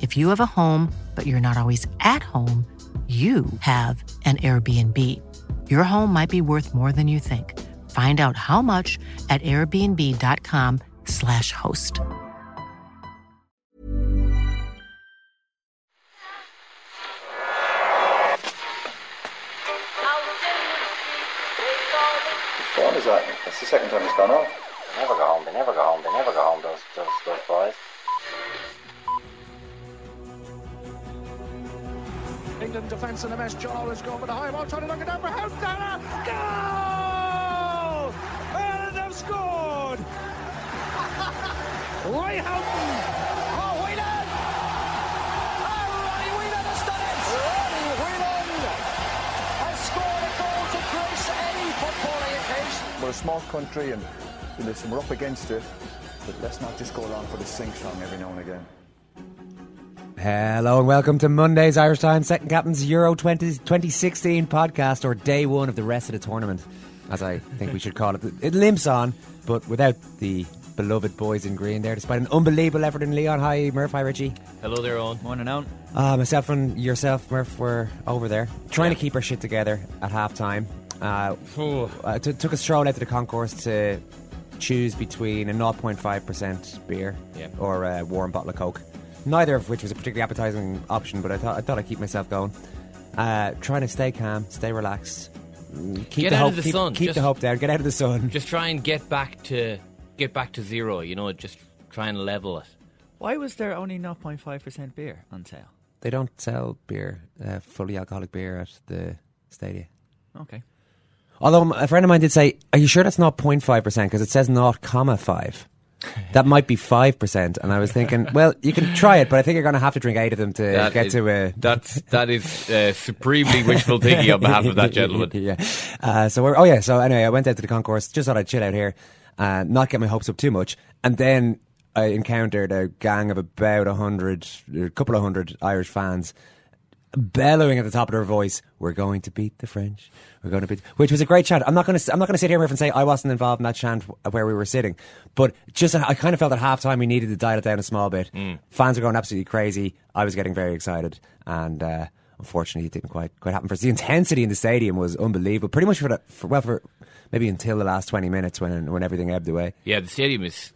If you have a home, but you're not always at home, you have an Airbnb. Your home might be worth more than you think. Find out how much at airbnb.com/slash host. What is that? That's the second time it's gone off. They never go home. They never go home. They never go home. Those those those boys. England defence in a mess. John Owen's gone with a high ball, trying to knock it down for Houghton. Goal! And they've scored! Ray Houghton! Oh, Whelan! Oh, Ronnie Whelan has done it! Ronnie Whelan has scored a goal to grace any footballing occasion. We're a small country and listen, we're up against it, but let's not just go along for the sing song every now and again. Hello and welcome to Monday's Irish Times Second Captain's Euro 20, 2016 podcast, or day one of the rest of the tournament, as I think we should call it. It limps on, but without the beloved boys in green there, despite an unbelievable effort in Lyon. Hi, Murph. Hi, Richie. Hello there, Eoin. Morning out. Uh, myself and yourself, Murph, were over there trying to keep our shit together at half time. Uh, I t- took a stroll out to the concourse to choose between a 0.5% beer Yeah. or a warm bottle of Coke. Neither of which was a particularly appetizing option, but I thought I thought I'd keep myself going. Uh, trying to stay calm, stay relaxed, mm, keep Get the out hope, of the keep, sun, keep just- the hope down, get out of the sun. Just try and get back to get back to zero. You know, just try and level it. Why was there only 0.5% beer on sale? They don't sell beer, uh, fully alcoholic beer at the stadium. Okay. Although a friend of mine did say, "Are you sure that's not 0.5 percent? Because it says 0.5. That might be five percent." And I was thinking, well, you can try it, but I think you're going to have to drink eight of them to That get is- to a. That's that is uh, supremely wishful thinking on behalf of that gentleman. yeah. Uh, so we're, oh yeah. So anyway, I went out to the concourse. Just thought I'd chill out here, uh, not get my hopes up too much, and then I encountered a gang of about a hundred, a couple of hundred Irish fans. Bellowing at the top of their voice, "We're going to beat the French. We're going to beat," which was a great chant. I'm not going to, I'm not going to sit here and say I wasn't involved in that chant where we were sitting, but just I kind of felt at halftime we needed to dial it down a small bit. Fans were going absolutely crazy. I was getting very excited, and uh, unfortunately, it didn't quite quite happen. For us. the intensity in the stadium was unbelievable. Pretty much for, the, for well for maybe until the last 20 minutes when when everything ebbed away. Yeah, the stadium is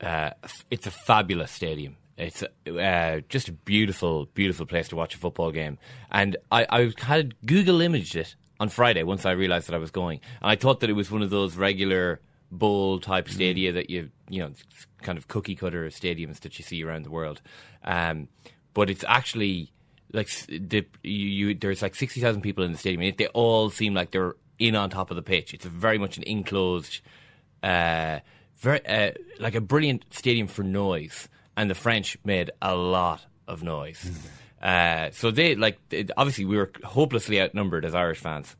uh, it's a fabulous stadium. It's uh, just a beautiful, beautiful place to watch a football game. And I, I had Google imaged it on Friday once I realised that I was going, and I thought that it was one of those regular bowl type stadia that you you know kind of cookie cutter stadiums that you see around the world. Um, but it's actually like the you, you there's like sixty thousand people in the stadium, and they all seem like they're in on top of the pitch. It's a very much an enclosed uh, very uh, like a brilliant stadium for noise, and the French made a lot of noise. uh, so they like it- obviously we were hopelessly outnumbered as Irish fans,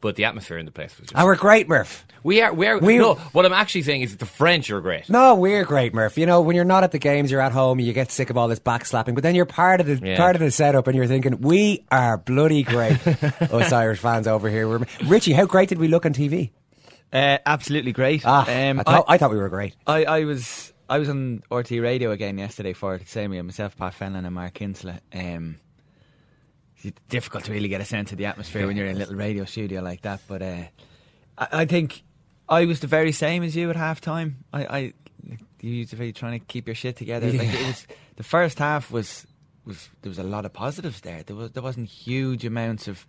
but the atmosphere in the place was just. And we're great, Murph. we are we are We- no. What I'm actually saying is that the French are great. No, we're great, Murph. You know, when you're not at the games, you're at home, and you get sick of all this backslapping, but then you're part of the Yeah. part of the setup, and you're thinking, we are bloody great, us Irish fans over here. We're, Richie, how great did we look on TV? Uh, absolutely great. Ah, Um, I, thought, I, thought we were great. I, I was I was on RTÉ Radio again yesterday for the same year, myself, Pat Fenlon and Mark Kinsella. Um, it's difficult to really get a sense of the atmosphere when you're in a little radio studio like that. But uh, I, I think I was the very same as you at half time. I, I you used to be trying to keep your shit together. Like it was the first half was was there was a lot of positives there. There was there wasn't huge amounts of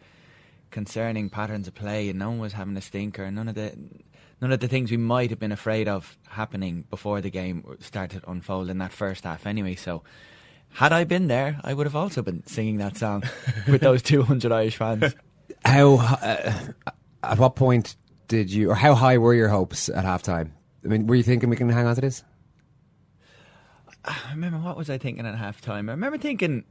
concerning patterns of play, and no one was having a stinker. And none of the none of the things we might have been afraid of happening before the game started to unfold in that first half. Anyway, so. Had I been there, I would have also been singing that song with those 200 Irish fans. How? Uh, at what point did you, or how high were your hopes at halftime? I mean, were you thinking we can hang on to this? I remember what was I thinking at halftime? I remember thinking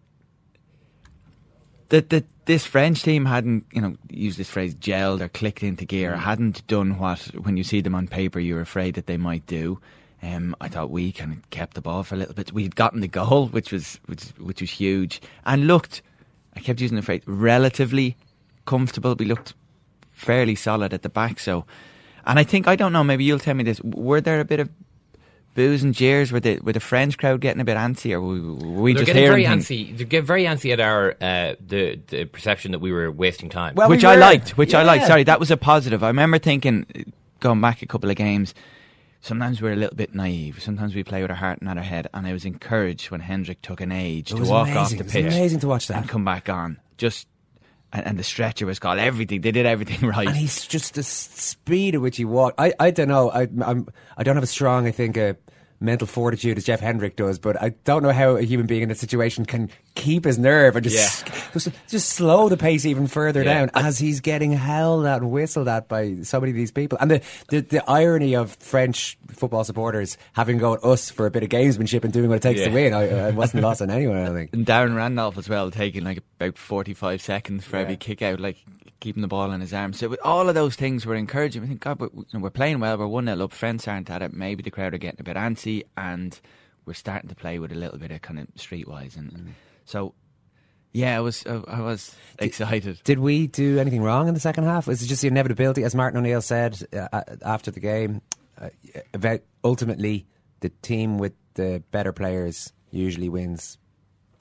that that this French team hadn't, you know, use this phrase, gelled or clicked into gear, hadn't done what when you see them on paper you're afraid that they might do. Um, I thought we kind of kept the ball for a little bit. We'd gotten the goal, which was which, which was huge, and looked. I kept using the phrase relatively comfortable. We looked fairly solid at the back. So, and I think I don't know. Maybe you'll tell me this. Were there a bit of boos and jeers? Were the were the French crowd getting a bit antsy, or were we They're just getting very things? antsy. They get very antsy at our uh, the the perception that we were wasting time. Well, which we I liked. Which I liked. Sorry, that was a positive. I remember thinking, going back a couple of games, sometimes we're a little bit naive. Sometimes we play with our heart and not our head. And I was encouraged when Hendrick took an age It to walk amazing. off the It was pitch, amazing to watch that. and come back on. Just and, and the stretcher was called. Everything they did everything right. And he's just the speed at which he walked. I, I don't know. I, I'm, I don't have a strong, I think, uh, mental fortitude as Jeff Hendrick does, but I don't know how a human being in that situation can keep his nerve and just just, just slow the pace even further Yeah. down as he's getting howled at and whistled at by so many of these people. And the, the, the irony of French football supporters having to go at us for a bit of gamesmanship and doing what it takes to win, I, I wasn't lost on anyone, I think. And Darren Randolph as well, taking like about 45 seconds for Yeah. every kick out, like keeping the ball in his arms. So with all of those things were encouraging. I think, God, we're, you know, we're playing well, we're 1 0 up, France aren't at it. Maybe the crowd are getting a bit antsy, and we're starting to play with a little bit of kind of streetwise. And Mm. so, yeah, I was, I, I was excited. Did we do anything wrong in the second half? Was it just the inevitability, as Martin O'Neill said uh, after the game? Uh, about ultimately, the team with the better players usually wins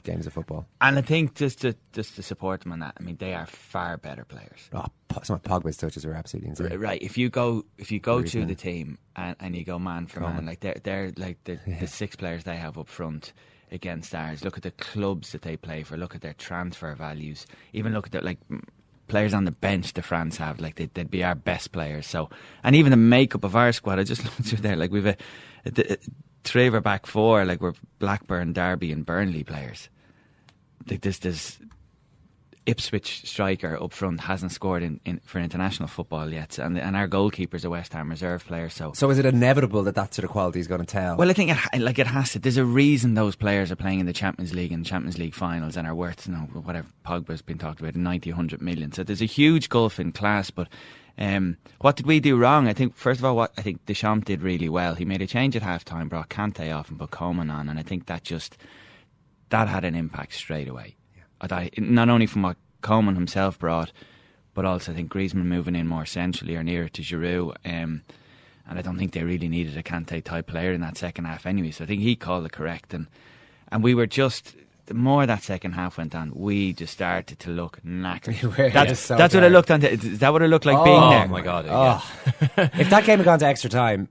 games of football. And I think just to just to support them on that, I mean, they are far better players. Oh, some of Pogba's touches are absolutely insane. Right, right. If you go, if you go through the team and, and you go man for oh, man, Coleman. like they're they're like the, the six players they have up front against ours. Look at the clubs that they play for. Look at their transfer values. Even look at the like players on the bench the France have. Like they'd, they'd be our best players. So and even the makeup of our squad. I just looked through there. Like we've a, a, a three of our back four. Like we're Blackburn, Derby, and Burnley players. Like there's there's Ipswich striker up front hasn't scored in, in for international football yet, and and our goalkeeper's a West Ham reserve player. So, So is it inevitable that that sort of quality is going to tell? well, I think it like it has to. There's a reason those players are playing in the Champions League and Champions League finals and are worth you know whatever Pogba's been talked about 90, 100 million. So there's a huge gulf in class. But um, what did we do wrong? I think first of all, what I think Deschamps did really well. He made a change at half time, brought Kante off and put Coman on, and I think that just that had an impact straight away. I thought not only from what Coman himself brought, but also I think Griezmann moving in more centrally or nearer to Giroud. Um, and I don't think they really needed a Kante type player in that second half anyway. So I think he called it correct. And, and we were just, the more that second half went on, we just started to look knackered. We were that's just so that's what it looked on. Is that what it looked like being Oh there? Oh my god! oh, if that game had gone to extra time,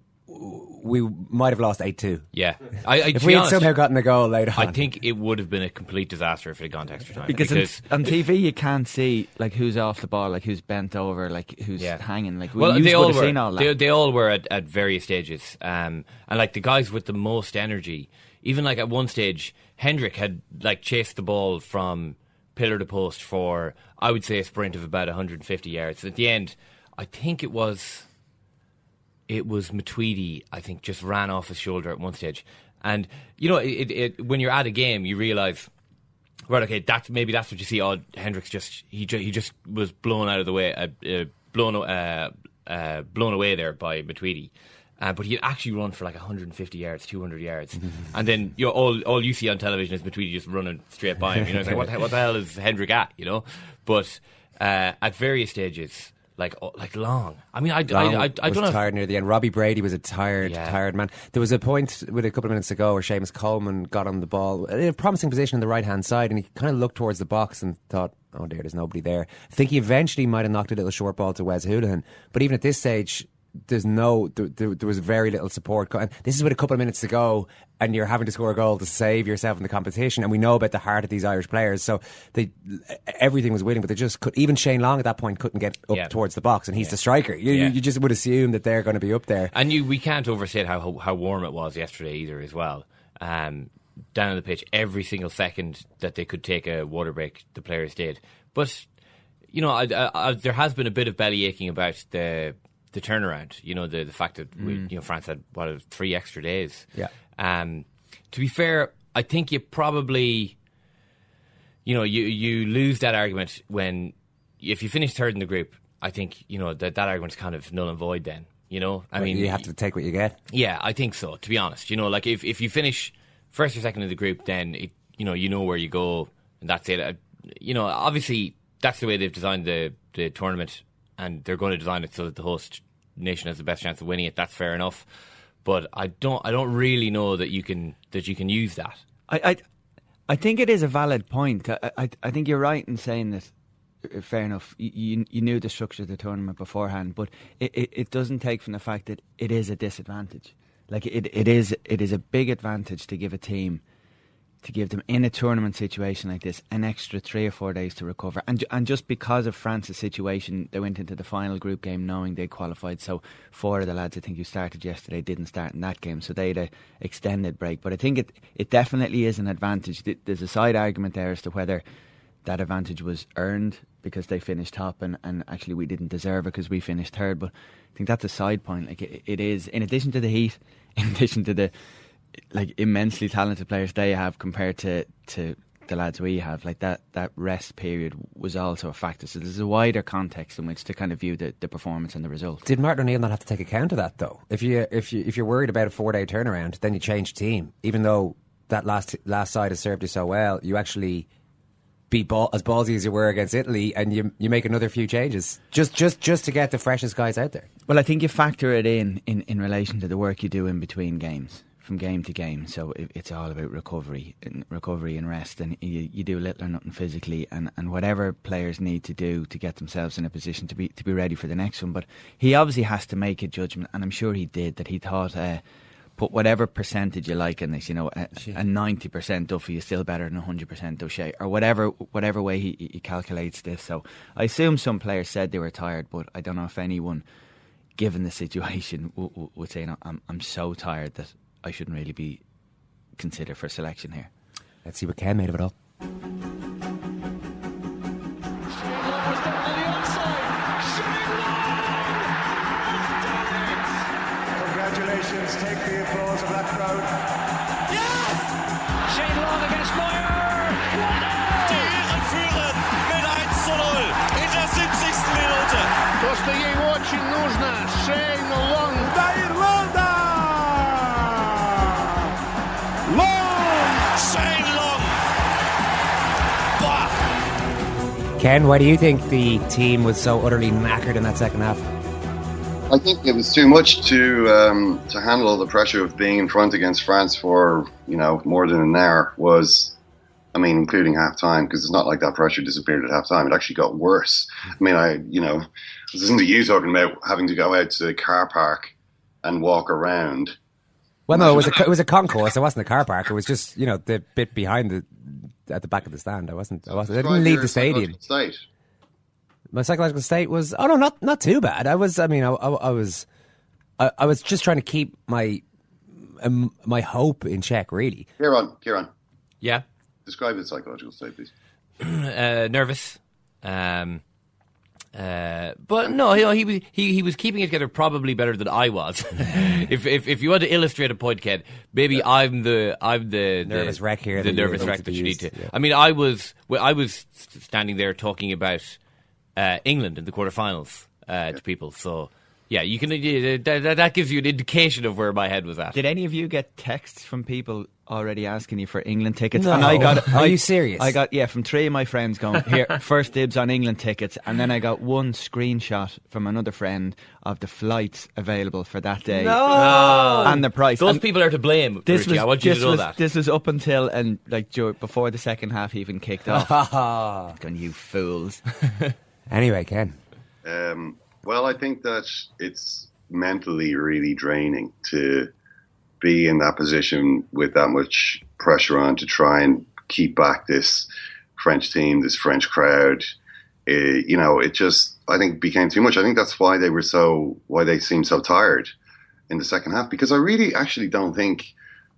we might have lost 8 2. Yeah, I, I, If we had honest, somehow gotten a goal later on. I think it would have been a complete disaster if it had gone to extra time. Because, on, on TV you can't see like who's off the ball, like who's bent over, like who's Yeah. hanging. Like we well, they all were. seen all that. They, they all were at, at various stages, um, and like the guys with the most energy. Even like at one stage, Hendrick had like chased the ball from pillar to post for I would say a sprint of about 150 yards. At the end, I think it was it was Matuidi, I think, just ran off his shoulder at one stage. And, you know, it, it, when you're at a game, you realise, right, okay, that's, maybe that's what you see. Oh, Hendrick's just, he, ju- he just was blown out of the way, uh, uh, blown, uh, uh, blown away there by Matuidi. Uh, but he actually run for like 150 yards, 200 yards, and then you know, all all you see on television is Matuidi just running straight by him. You know, it's like what, the- what the hell is Hendrick at? You know, but uh, at various stages, like oh, like long. I mean, I, Long I, I, I was don't know. tired near the end. Robbie Brady was a tired, Yeah. tired man. There was a point with a couple of minutes ago where Seamus Coleman got on the ball in a promising position on the right hand side, and he kind of looked towards the box and thought, "Oh dear, there's nobody there." I think he eventually might have knocked a little short ball to Wes Hoolahan, but even at this stage. There's no there, there, there was very little support. And this is with a couple of minutes to go, and you're having to score a goal to save yourself in the competition. And we know about the heart of these Irish players, so they everything was willing, but they just could. Even Shane Long at that point couldn't get up Yeah. towards the box, and he's Yeah. the striker. You, Yeah. you just would assume that they're going to be up there. And you, we can't overstate how how warm it was yesterday either, as well. Um, down on the pitch, every single second that they could take a water break, the players did. But you know, I, I, I, there has been a bit of belly aching about the the turnaround. You know, the the fact that we, you know France had what three extra days. Yeah. Um, to be fair, I think you probably, you know, you you lose that argument when if you finish third in the group. I think you know that that argument's kind of null and void. Then you know, I mean, you have to take what you get. yeah, I think so. To be honest, you know, like if, if you finish first or second in the group, then it, you know you know where you go, and that's it. Uh, you know, obviously that's the way they've designed the the tournament, and they're going to design it so that the host nation has the best chance of winning it. That's fair enough, but I don't I don't really know that you can that you can use that. I, I, I think it is a valid point. I, I, I think you're right in saying that. uh, Fair enough. You, you knew the structure of the tournament beforehand, but it, it, it doesn't take from the fact that it is a disadvantage. Like it, it is it is a big advantage to give a team to give them in a tournament situation like this an extra three or four days to recover. And and just because of France's situation, they went into the final group game knowing they qualified. So four of the lads I think who started yesterday didn't start in that game, so they had an extended break. But I think it it definitely is an advantage. There's a side argument there as to whether that advantage was earned because they finished top and, and actually we didn't deserve it because we finished third. But I think that's a side point. Like it, it is, in addition to the heat, in addition to the like immensely talented players they have compared to to the lads we have, like that that rest period was also a factor. So there's a wider context in which to kind of view the, the performance and the result. Did Martin O'Neill not have to take account of that though? If you if you if you're worried about a four day turnaround, then you change team. Even though that last last side has served you so well, you actually be ball, as ballsy as you were against Italy, and you you make another few changes just just just to get the freshest guys out there. Well, I think you factor it in, in in relation to the work you do in between games, from game to game. So it, it's all about recovery, and recovery and rest, and you, you do little or nothing physically, and, and whatever players need to do to get themselves in a position to be to be ready for the next one. But he obviously has to make a judgment, and I'm sure he did that. He thought. Uh, Put whatever percentage you like in this, you know, a ninety percent Duffy is still better than hundred percent O'Shea, or whatever whatever way he, he calculates this. So I assume some players said they were tired, but I don't know if anyone given the situation, w- w- would say, no, I'm, I'm so tired that I shouldn't really be considered for selection here. Let's see what Ken made of it all. Ken, why do you think the team was so utterly knackered in that second half? I think it was too much to um, to handle the pressure of being in front against France for you know more than an hour. Was I mean, including half time, because it's not like that pressure disappeared at half time. It actually got worse. I mean, I you know, listen to you talking about having to go out to the car park and walk around. Well, no, it was a it was a concourse. It wasn't a car park. It was just you know the bit behind the at the back of the stand. I wasn't. I wasn't. I didn't leave the stadium. State. My psychological state was oh no, not not too bad. I was. I mean, I, I, I was. I, I was just trying to keep my um, my hope in check. Really, Ciarán, Ciarán, Yeah, describe the psychological state, please. uh, nervous. Um, uh, but no, you know, he was he, he was keeping it together probably better than I was. if, if if you want to illustrate a point, Ken, maybe I'm the I'm the Nervous the, wreck here the nervous wreck that you need to. yeah. I mean, I was well, I was standing there talking about uh, England in the quarterfinals uh, to people. So yeah, you can uh, that, that gives you an indication of where my head was at. Did any of you get texts from people already asking you for England tickets? No. And I got. Are I- you serious? I got yeah from three of my friends going here first dibs on England tickets, and then I got one screenshot from another friend of the flights available for that day. and the price. Those And people are to blame. This Richie. was, I want you this to know was, that. This was up until and like dur- before the second half even kicked off. Going, you fools. anyway, Ken. Um, well, I think that it's mentally really draining to be in that position with that much pressure on to try and keep back this French team, this French crowd. Uh, you know, it just I think became too much. I think that's why they were so why they seemed so tired in the second half because I really actually don't think,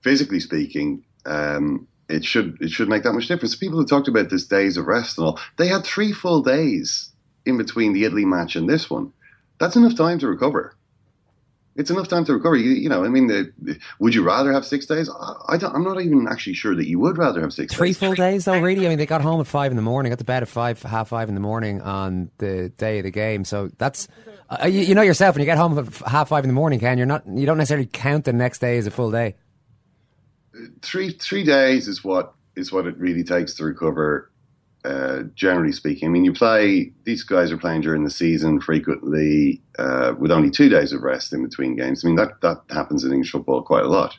physically speaking, um, it should it should make that much difference. People who talked about this days of rest and all, they had three full days in between the Italy match and this one. That's enough time to recover. It's enough time to recover. You, you know, I mean, the, would you rather have six days? I, I am not even actually sure that you would rather have six Three days. full days, though, really? I mean, they got home at five in the morning, got to bed at five, half five in the morning on the day of the game. So that's, uh, you, you know yourself, when you get home at half five in the morning, Ken, you're not, you don't necessarily count the next day as a full day. Three three days is what is what it really takes to recover uh, generally speaking. I mean, you play, these guys are playing during the season frequently uh, with only two days of rest in between games. I mean, that, that happens in English football quite a lot.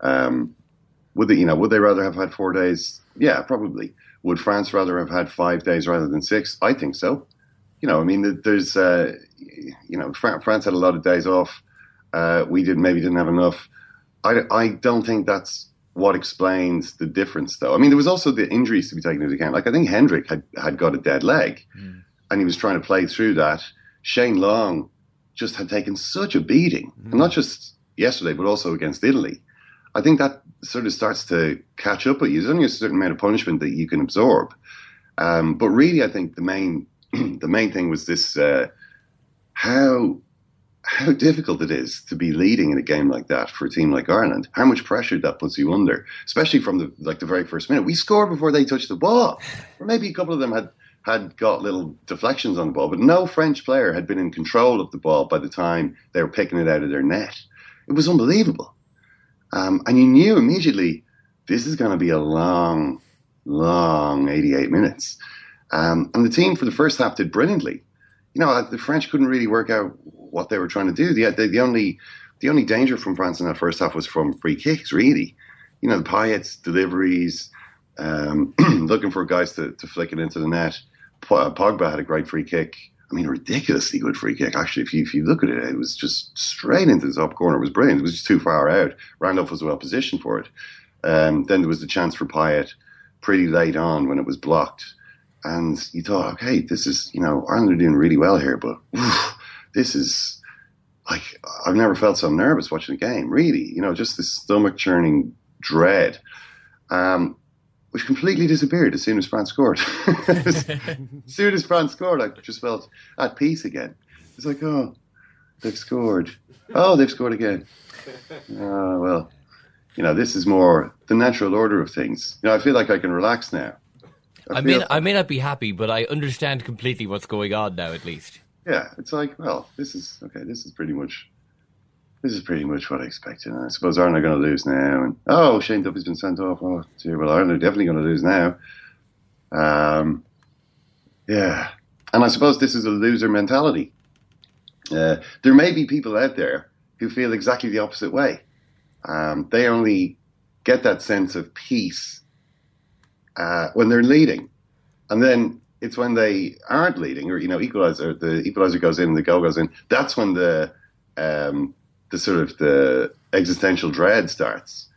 Um, would they, you know, would they rather have had four days? Yeah, probably. Would France rather have had five days rather than six? I think so. You know, I mean, there's, uh, you know, France had a lot of days off. Uh, we did maybe didn't have enough. I, I don't think that's what explains the difference, though. I mean, there was also the injuries to be taken into account. Like I think Hendrick had had got a dead leg, mm. and he was trying to play through that. Shane Long just had taken such a beating, mm. and not just yesterday, but also against Italy. I think that sort of starts to catch up with you. There's only a certain amount of punishment that you can absorb. Um, but really, I think the main the main thing was this: uh, how how difficult it is to be leading in a game like that for a team like Ireland. How much pressure that puts you under, especially from the like the very first minute. We scored before they touched the ball, or maybe a couple of them had had got little deflections on the ball, but no French player had been in control of the ball by the time they were picking it out of their net. It was unbelievable, um, and you knew immediately this is going to be a long, long 88 minutes. Um, and the team for the first half did brilliantly. You know, the French couldn't really work out what they were trying to do. The, the, the only the only danger from France in that first half was from free kicks. Really, you know, the Payet's deliveries, um, looking for guys to, to flick it into the net. Uh, Pogba had a great free kick. I mean, a ridiculously good free kick. Actually, if you if you look at it, it was just straight into the top corner. It was brilliant. It was just too far out. Randolph was well positioned for it. Um, then there was the chance for Payet pretty late on when it was blocked. And you thought, okay, this is, you know, Ireland are doing really well here, but this is like I've never felt so nervous watching a game. Really, you know, just this stomach churning dread, um, which completely disappeared as soon as France scored. as soon as France scored, I just felt at peace again. It's like, oh, they've scored. Oh, they've scored again. Oh well, you know, this is more the natural order of things. You know, I feel like I can relax now. I, I may, I may not be happy, but I understand completely what's going on now, at least yeah, it's like, well, this is okay. This is pretty much, this is pretty much what I expected. And I suppose Ireland are going to lose now. And oh, Shane Duffy's been sent off. Oh, dear, well, Ireland are definitely going to lose now. Um, yeah, and I suppose this is a loser mentality. Uh, there may be people out there who feel exactly the opposite way. Um, they only get that sense of peace uh, when they're leading, and then it's when they aren't leading or you know equalizer the equalizer goes in the goal goes in that's when the um, the sort of the existential dread starts.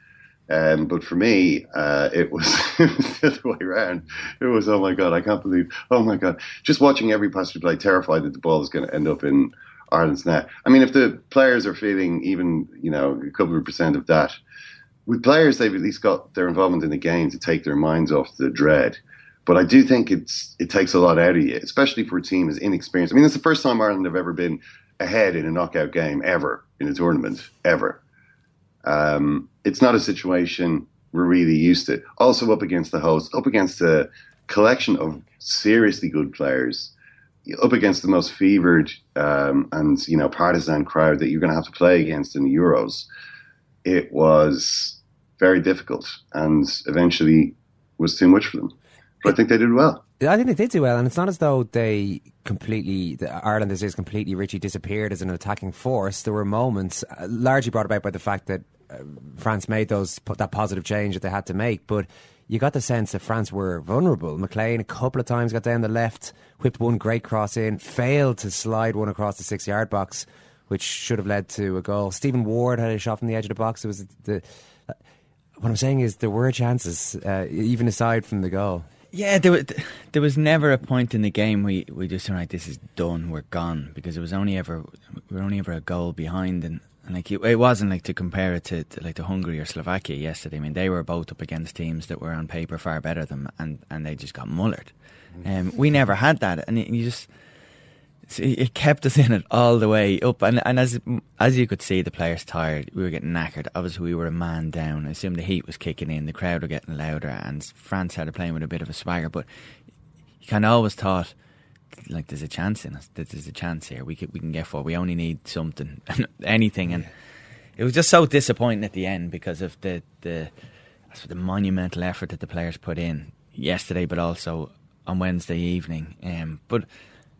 Um, but for me uh, it, was, the other way around. It was oh my god I can't believe oh my god. Just watching every passer play terrified that the ball is going to end up in Ireland's net. I mean if the players are feeling even you know a couple of percent of that with players they've at least got their involvement in the game to take their minds off the dread but I do think it's it takes a lot out of you, especially for a team as inexperienced. I mean, it's the first time Ireland have ever been ahead in a knockout game ever in a tournament ever. Um, it's not a situation we're really used to. Also up against the host, up against a collection of seriously good players, up against the most fevered um, and you know partisan crowd that you're going to have to play against in the Euros. It was very difficult, and eventually was too much for them. But I think they did well. I think they did do well, and it's not as though they completely Ireland has just completely Richie disappeared as an attacking force. There were moments, uh, largely brought about by the fact that uh, France made those that positive change that they had to make, but. You got the sense that France were vulnerable. McLean a couple of times got down the left, whipped one great cross in, failed to slide one across the six yard box which should have led to a goal. Stephen Ward had a shot from the edge of the box. It was the. What I'm saying is there were chances, uh, even aside from the goal. Yeah, there was, there was never a point in the game we we just said, right, this is done, we're gone, because it was only ever we were only ever a goal behind, and, and like it, it wasn't like to compare it to, to like to Hungary or Slovakia yesterday. I mean, they were both up against teams that were on paper far better than them, and and they just got mullered. Um, we never had that, and you just it kept us in it all the way up. And, and as as you could see, the players tired. We were getting knackered. Obviously, we were a man down. I assume the heat was kicking in. The crowd were getting louder, and France started playing with a bit of a swagger. But you kind of always thought, like, there's a chance in us. There's a chance here. We can we can get for. We only need something, anything, and it was just so disappointing at the end because of the the the monumental effort that the players put in yesterday, but also on Wednesday evening. Um, but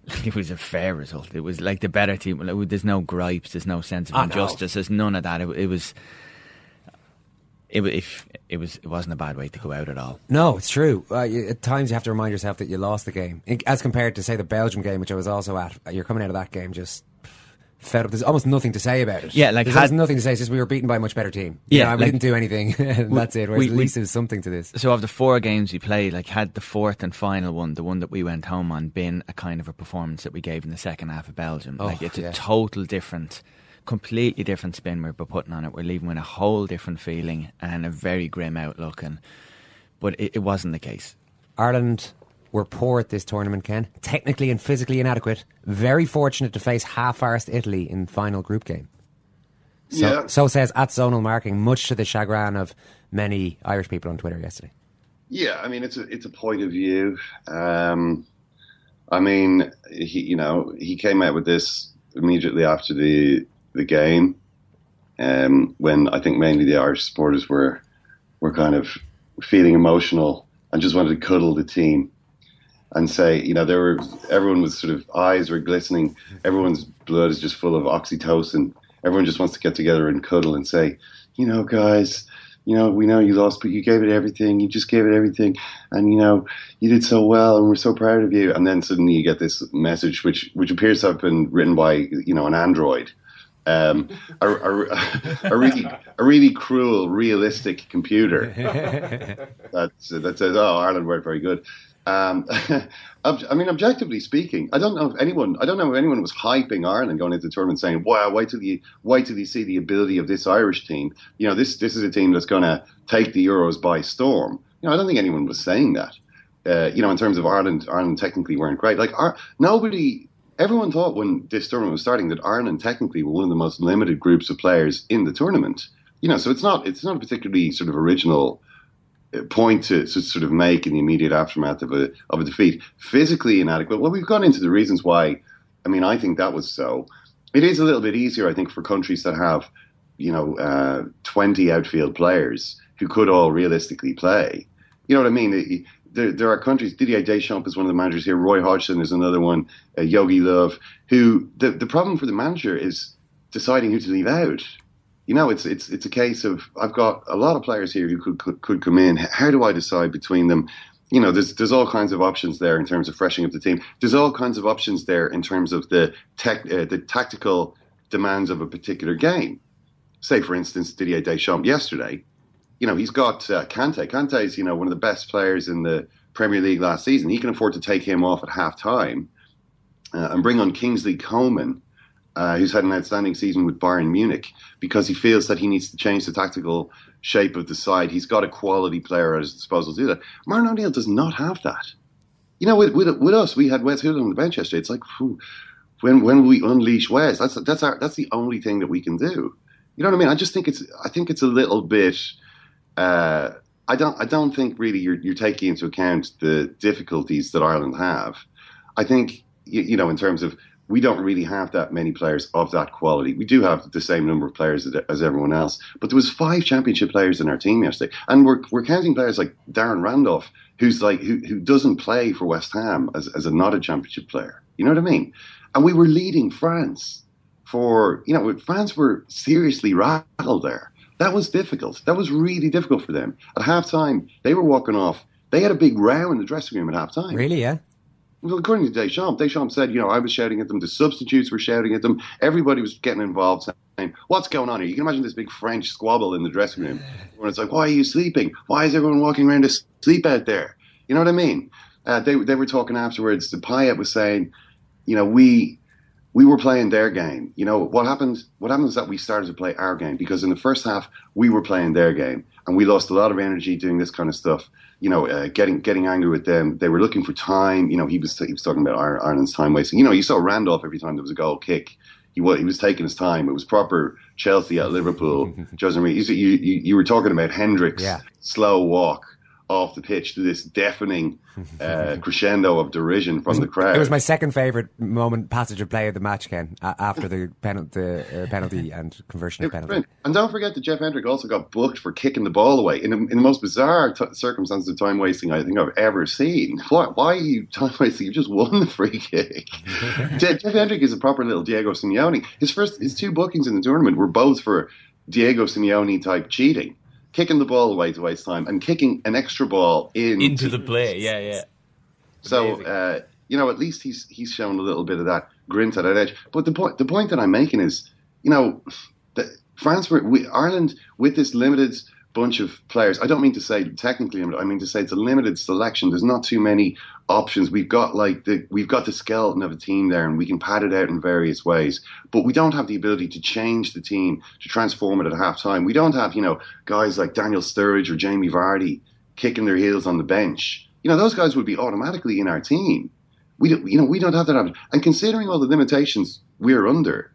it was a fair result. It was like the better team. There's no gripes. There's no sense of Oh, no. injustice. There's none of that. It, it was. It, if it was, it wasn't a bad way to go out at all. No, it's true. Uh, you, at times, you have to remind yourself that you lost the game, as compared to say the Belgium game, which I was also at. You're coming out of that game just fed up. There's almost nothing to say about it. Yeah, like there's had- nothing to say. It's just we were beaten by a much better team. You Yeah, know, like- we didn't do anything. and that's it. Whereas we- at we- least there's something to this. So of the four games we played, like had the fourth and final one, the one that we went home on, been a kind of a performance that we gave in the second half of Belgium. Oh, like it's yeah. a total different, completely different spin we're putting on it. We're leaving with a whole different feeling and a very grim outlook. And but it, it wasn't the case. Ireland were poor at this tournament, Ken. Technically and physically inadequate. Very fortunate to face half-arsed Italy in final group game. So, Yeah. so says at zonal marking, much to the chagrin of many Irish people on Twitter yesterday. Yeah, I mean it's a it's a point of view. Um, I mean, he you know he came out with this immediately after the the game, um, when I think mainly the Irish supporters were were kind of feeling emotional and just wanted to cuddle the team and say, you know, there were everyone was sort of eyes were glistening, everyone's blood is just full of oxytocin. Everyone just wants to get together and cuddle and say, you know, guys, you know, we know you lost, but you gave it everything. You just gave it everything, and you know, you did so well, and we're so proud of you. And then suddenly you get this message, which which appears to have been written by you know an android, um, a, a, a really a really cruel, realistic computer that that says, "Oh, Ireland weren't very good." Um, I mean, objectively speaking, I don't know if anyone, I don't know if anyone was hyping Ireland going into the tournament, saying, "Wow, wait till you, wait till you see the ability of this Irish team." You know, this this is a team that's going to take the Euros by storm. You know, I don't think anyone was saying that. Uh, you know, in terms of Ireland, Ireland technically weren't great. Like, nobody, everyone thought when this tournament was starting that Ireland technically were one of the most limited groups of players in the tournament. You know, so it's not it's not a particularly sort of original point to, to sort of make in the immediate aftermath of a of a defeat. Physically inadequate. Well, we've gone into the reasons why. I mean, I think that was so. It is a little bit easier, I think, for countries that have, you know, uh, twenty outfield players who could all realistically play. You know what I mean? There, there are countries. Didier Deschamps is one of the managers here. Roy Hodgson is another one. Uh, Jogi Löw. Who the the problem for the manager is deciding who to leave out. You know, it's it's it's a case of I've got a lot of players here who could could, could come in. How do I decide between them? You know, there's there's all kinds of options there in terms of freshening up the team. There's all kinds of options there in terms of the tech uh, the tactical demands of a particular game. Say, for instance, Didier Deschamps yesterday. You know, he's got uh, Kante. Kante is you know one of the best players in the Premier League last season. He can afford to take him off at half time uh, and bring on Kingsley Coman, uh, who's had an outstanding season with Bayern Munich, because he feels that he needs to change the tactical shape of the side. He's got a quality player at his disposal to do that. Martin O'Neill does not have that. You know, with, with, with us, we had Wes Hood on the bench yesterday. It's like, phew, when when we unleash Wes, that's that's our that's the only thing that we can do. You know what I mean? I just think it's I think it's a little bit. Uh, I don't I don't think really you're you're taking into account the difficulties that Ireland have. I think you, you know in terms of we don't really have that many players of that quality. We do have the same number of players as, everyone else, but there was five championship players in our team yesterday, and we're we're counting players like Darren Randolph, who's like who who doesn't play for West Ham as as a not a championship player. You know what I mean? And we were leading France for you know France were seriously rattled there. That was difficult. That was really difficult for them. At halftime, they were walking off. They had a big row in the dressing room at halftime. Really, yeah? Well, according to Deschamps, Deschamps said, you know, I was shouting at them, the substitutes were shouting at them, everybody was getting involved, saying, "What's going on here?" You can imagine this big French squabble in the dressing room, where it's like, "Why are you sleeping? Why is everyone walking around asleep out there?" You know what I mean? Uh, they they were talking afterwards. The Payet was saying, you know, we we were playing their game. You know what happened? What happened is that we started to play our game because in the first half we were playing their game, and we lost a lot of energy doing this kind of stuff. You know, uh, getting getting angry with them. They were looking for time. You know, he was he was talking about Ireland's time wasting. You know, you saw Randolph every time there was a goal kick. He was he was taking his time. It was proper Chelsea at Liverpool. Jose Mourinho. You, you you were talking about Hendrick's Yeah. slow walk off the pitch to this deafening uh, crescendo of derision from the crowd. It was my second favourite moment, passage of play of the match, Ken, after the, the uh, penalty and conversion of penalty. And don't forget that Jeff Hendrick also got booked for kicking the ball away in, the- in the most bizarre t- circumstances of time wasting I think I've ever seen. Why, why are you time wasting? You just won the free kick. Je- Jeff Hendrick is a proper little Diego Simeone. His first, his two bookings in the tournament were both for Diego Simeone type cheating, kicking the ball away to waste time and kicking an extra ball in Into the play, yeah, yeah. so uh, you know, at least he's he's shown a little bit of that grit at that edge. But the point the point that I'm making is, you know, that France were we, Ireland with this limited bunch of players. I don't mean to say technically limited. I mean to say it's a limited selection. There's not too many options. We've got like the we've got the skeleton of a team there, and we can pad it out in various ways. But we don't have the ability to change the team to transform it at half time. We don't have you know guys like Daniel Sturridge or Jamie Vardy kicking their heels on the bench. You know those guys would be automatically in our team. We don't, you know we don't have that option. And considering all the limitations we're under,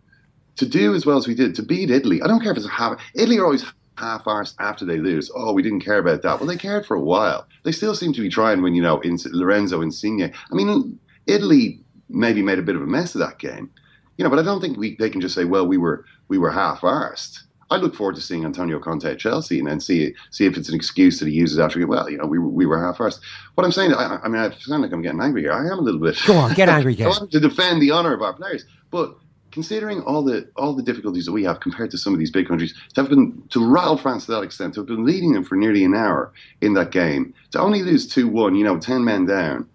to do as well as we did to beat Italy, I don't care if it's a half. Italy are always half-arsed after they lose. Oh, we didn't care about that. Well, they cared for a while. They still seem to be trying when you know in Lorenzo Insigne. I mean, Italy maybe made a bit of a mess of that game, you know. But I don't think we they can just say, well, we were we were half-arsed. I look forward to seeing Antonio Conte at Chelsea and then see see if it's an excuse that he uses after. Well, you know, we we were half-arsed. What I'm saying, I, I mean, I sound like I'm getting angry here. I am a little bit. Go on, get angry, Ken. I want to defend the honour of our players, but considering all the all the difficulties that we have compared to some of these big countries, to have been to rattle France to that extent, to have been leading them for nearly an hour in that game, to only lose two one, you know, ten men down.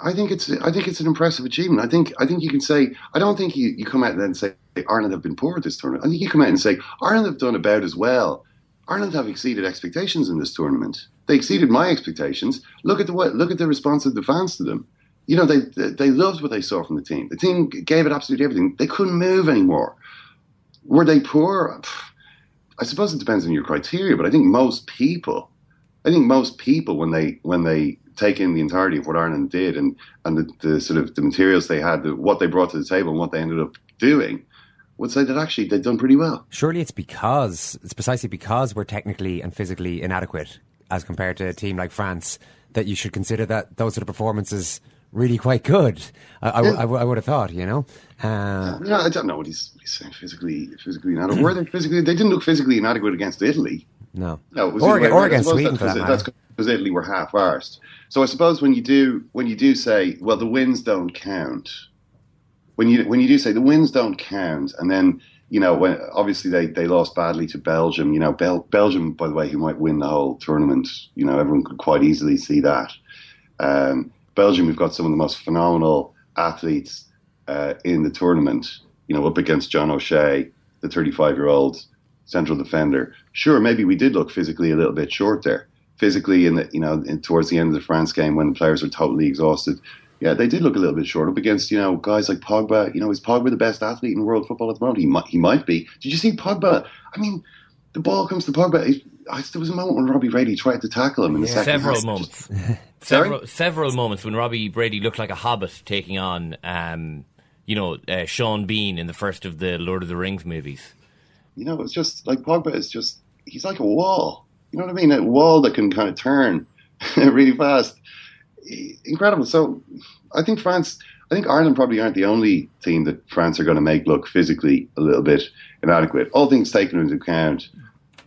I think it's I think it's an impressive achievement. I think I think you can say I don't think you, you come out and say Ireland have been poor at this tournament. I think you come out and say Ireland have done about as well. Ireland have exceeded expectations in this tournament. They exceeded my expectations. Look at the look at the response of the fans to them. You know they they loved what they saw from the team. The team gave it absolutely everything. They couldn't move anymore. Were they poor? I suppose it depends on your criteria, but I think most people, I think most people when they when they take in the entirety of what Ireland did and and the, the sort of the materials they had, the, what they brought to the table, and what they ended up doing, would say that actually they've done pretty well. Surely it's because it's precisely because we're technically and physically inadequate as compared to a team like France that you should consider that those sort of performances really quite good. I, I, Yeah. I, I would have thought, you know. Uh, No, I don't know what he's, he's saying. Physically, physically inadequate. Were they physically? They didn't look physically inadequate against Italy. no, No, it was or, or way around. I against Sweden that because- That's because Italy were half-arsed. So I suppose when you do when you do say, well, the wins don't count. When you when you do say the wins don't count, and then you know when obviously they, they lost badly to Belgium. You know, Bel- Belgium, by the way, who might win the whole tournament. You know, everyone could quite easily see that. Um, Belgium, we've got some of the most phenomenal athletes uh, in the tournament. You know, up against John O'Shea, the 35 year old central defender. Sure, maybe we did look physically a little bit short there. Physically, in the you know, in, towards the end of the France game when the players were totally exhausted, yeah, they did look a little bit short up against you know guys like Pogba. You know, is Pogba the best athlete in world football at the moment? He might, he might be. Did you see Pogba? I mean, the ball comes to Pogba. He- I, there was a moment when Robbie Brady tried to tackle him in the second Several half. moments. Sorry? several several moments when Robbie Brady looked like a hobbit taking on, um, you know, uh, Sean Bean in the first of the Lord of the Rings movies. You know, it's just like Pogba is just he's like a wall. You know what I mean? A wall that can kind of turn really fast. Incredible. So I think France, I think Ireland probably aren't the only team that France are going to make look physically a little bit inadequate. All things taken into account,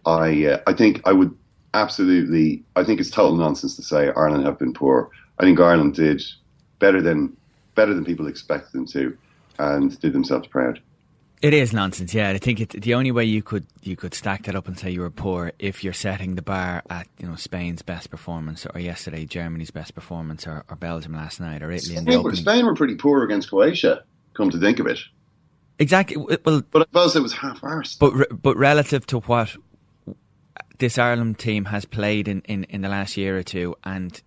I uh, I think I would absolutely. I think it's total nonsense to say Ireland have been poor. I think Ireland did better than better than people expected them to, and did themselves proud. It is nonsense. Yeah, I think it, the only way you could you could stack that up and say you were poor if you're setting the bar at you know Spain's best performance or yesterday Germany's best performance or, or Belgium last night or Italy in the Spain were. Spain were pretty poor against Croatia. Come to think of it, Exactly. Well, but I suppose it was half-arsed. But re- but relative to what this Ireland team has played in, in, in the last year or two, and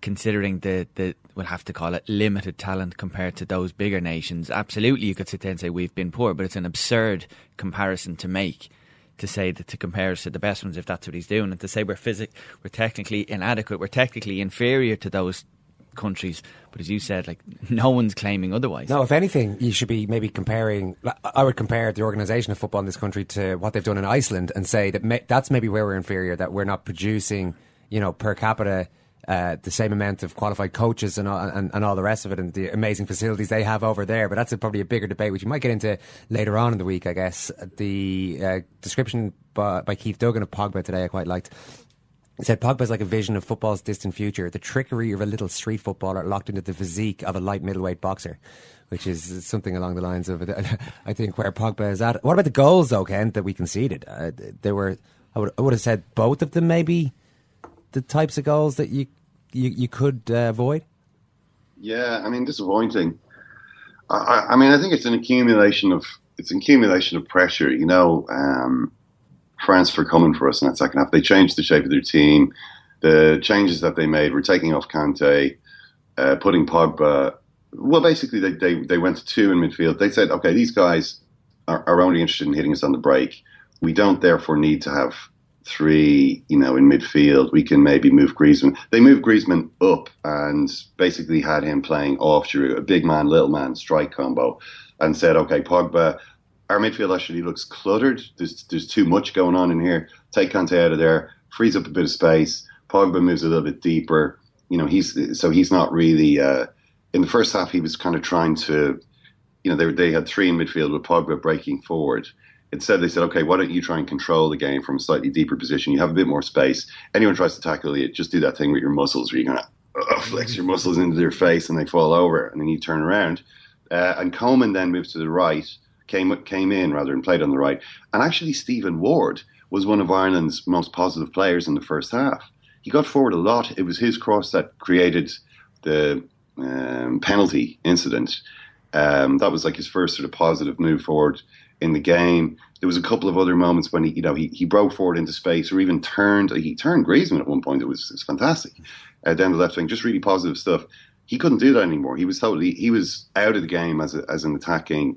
considering the, the we'll have to call it limited talent compared to those bigger nations, absolutely you could sit there and say we've been poor, but it's an absurd comparison to make. To say that to compare us to the best ones, if that's what he's doing, and to say we're physic, we're technically inadequate, we're technically inferior to those countries. But as you said, like no one's claiming otherwise. No, if anything, you should be maybe comparing. I would compare the organisation of football in this country to what they've done in Iceland, and say that may, that's maybe where we're inferior. That we're not producing, you know, per capita. Uh, the same amount of qualified coaches and all, and, and all the rest of it, and the amazing facilities they have over there. But that's a, probably a bigger debate, which you might get into later on in the week, I guess. The uh, description by, by Keith Duggan of Pogba today, I quite liked. He said Pogba's like a vision of football's distant future, the trickery of a little street footballer locked into the physique of a light middleweight boxer, which is something along the lines of, I think, where Pogba is at. What about the goals, though, Ken, that we conceded? Uh, there were, I would, I would have said both of them maybe the types of goals that you you, you could uh, avoid. Yeah, I mean, disappointing. I, I, I mean, I think it's an accumulation of it's an accumulation of pressure. You know, um, France for coming for us in that second half. They changed the shape of their team. The changes that they made were taking off Kante, uh, putting Pogba. Well, basically, they, they, they went to two in midfield. They said, okay, these guys are, are only interested in hitting us on the break. We don't therefore need to have three, you know, in midfield. We can maybe move Griezmann. They moved Griezmann up and basically had him playing off Giroud, a big man, little man strike combo, and said, okay, Pogba, our midfield actually looks cluttered. There's there's too much going on in here. Take Kante out of there, frees up a bit of space. Pogba moves a little bit deeper. You know, he's so he's not really. Uh, in the first half, he was kind of trying to, you know, they they had three in midfield with Pogba breaking forward. Instead, they said, okay, why don't you try and control the game from a slightly deeper position? You have a bit more space. Anyone tries to tackle you, just do that thing with your muscles where you're going to uh, flex your muscles into their face and they fall over, and then you turn around. Uh, and Coman then moves to the right, came came in rather and played on the right. And actually, Stephen Ward was one of Ireland's most positive players in the first half. He got forward a lot. It was his cross that created the um, penalty incident. Um, that was like his first sort of positive move forward in the game. There was a couple of other moments when he, you know, he, he broke forward into space or even turned. He turned Griezmann at one point. It was, it was fantastic uh, down the left wing. Just really positive stuff. He couldn't do that anymore. He was totally he was out of the game as a, as an attacking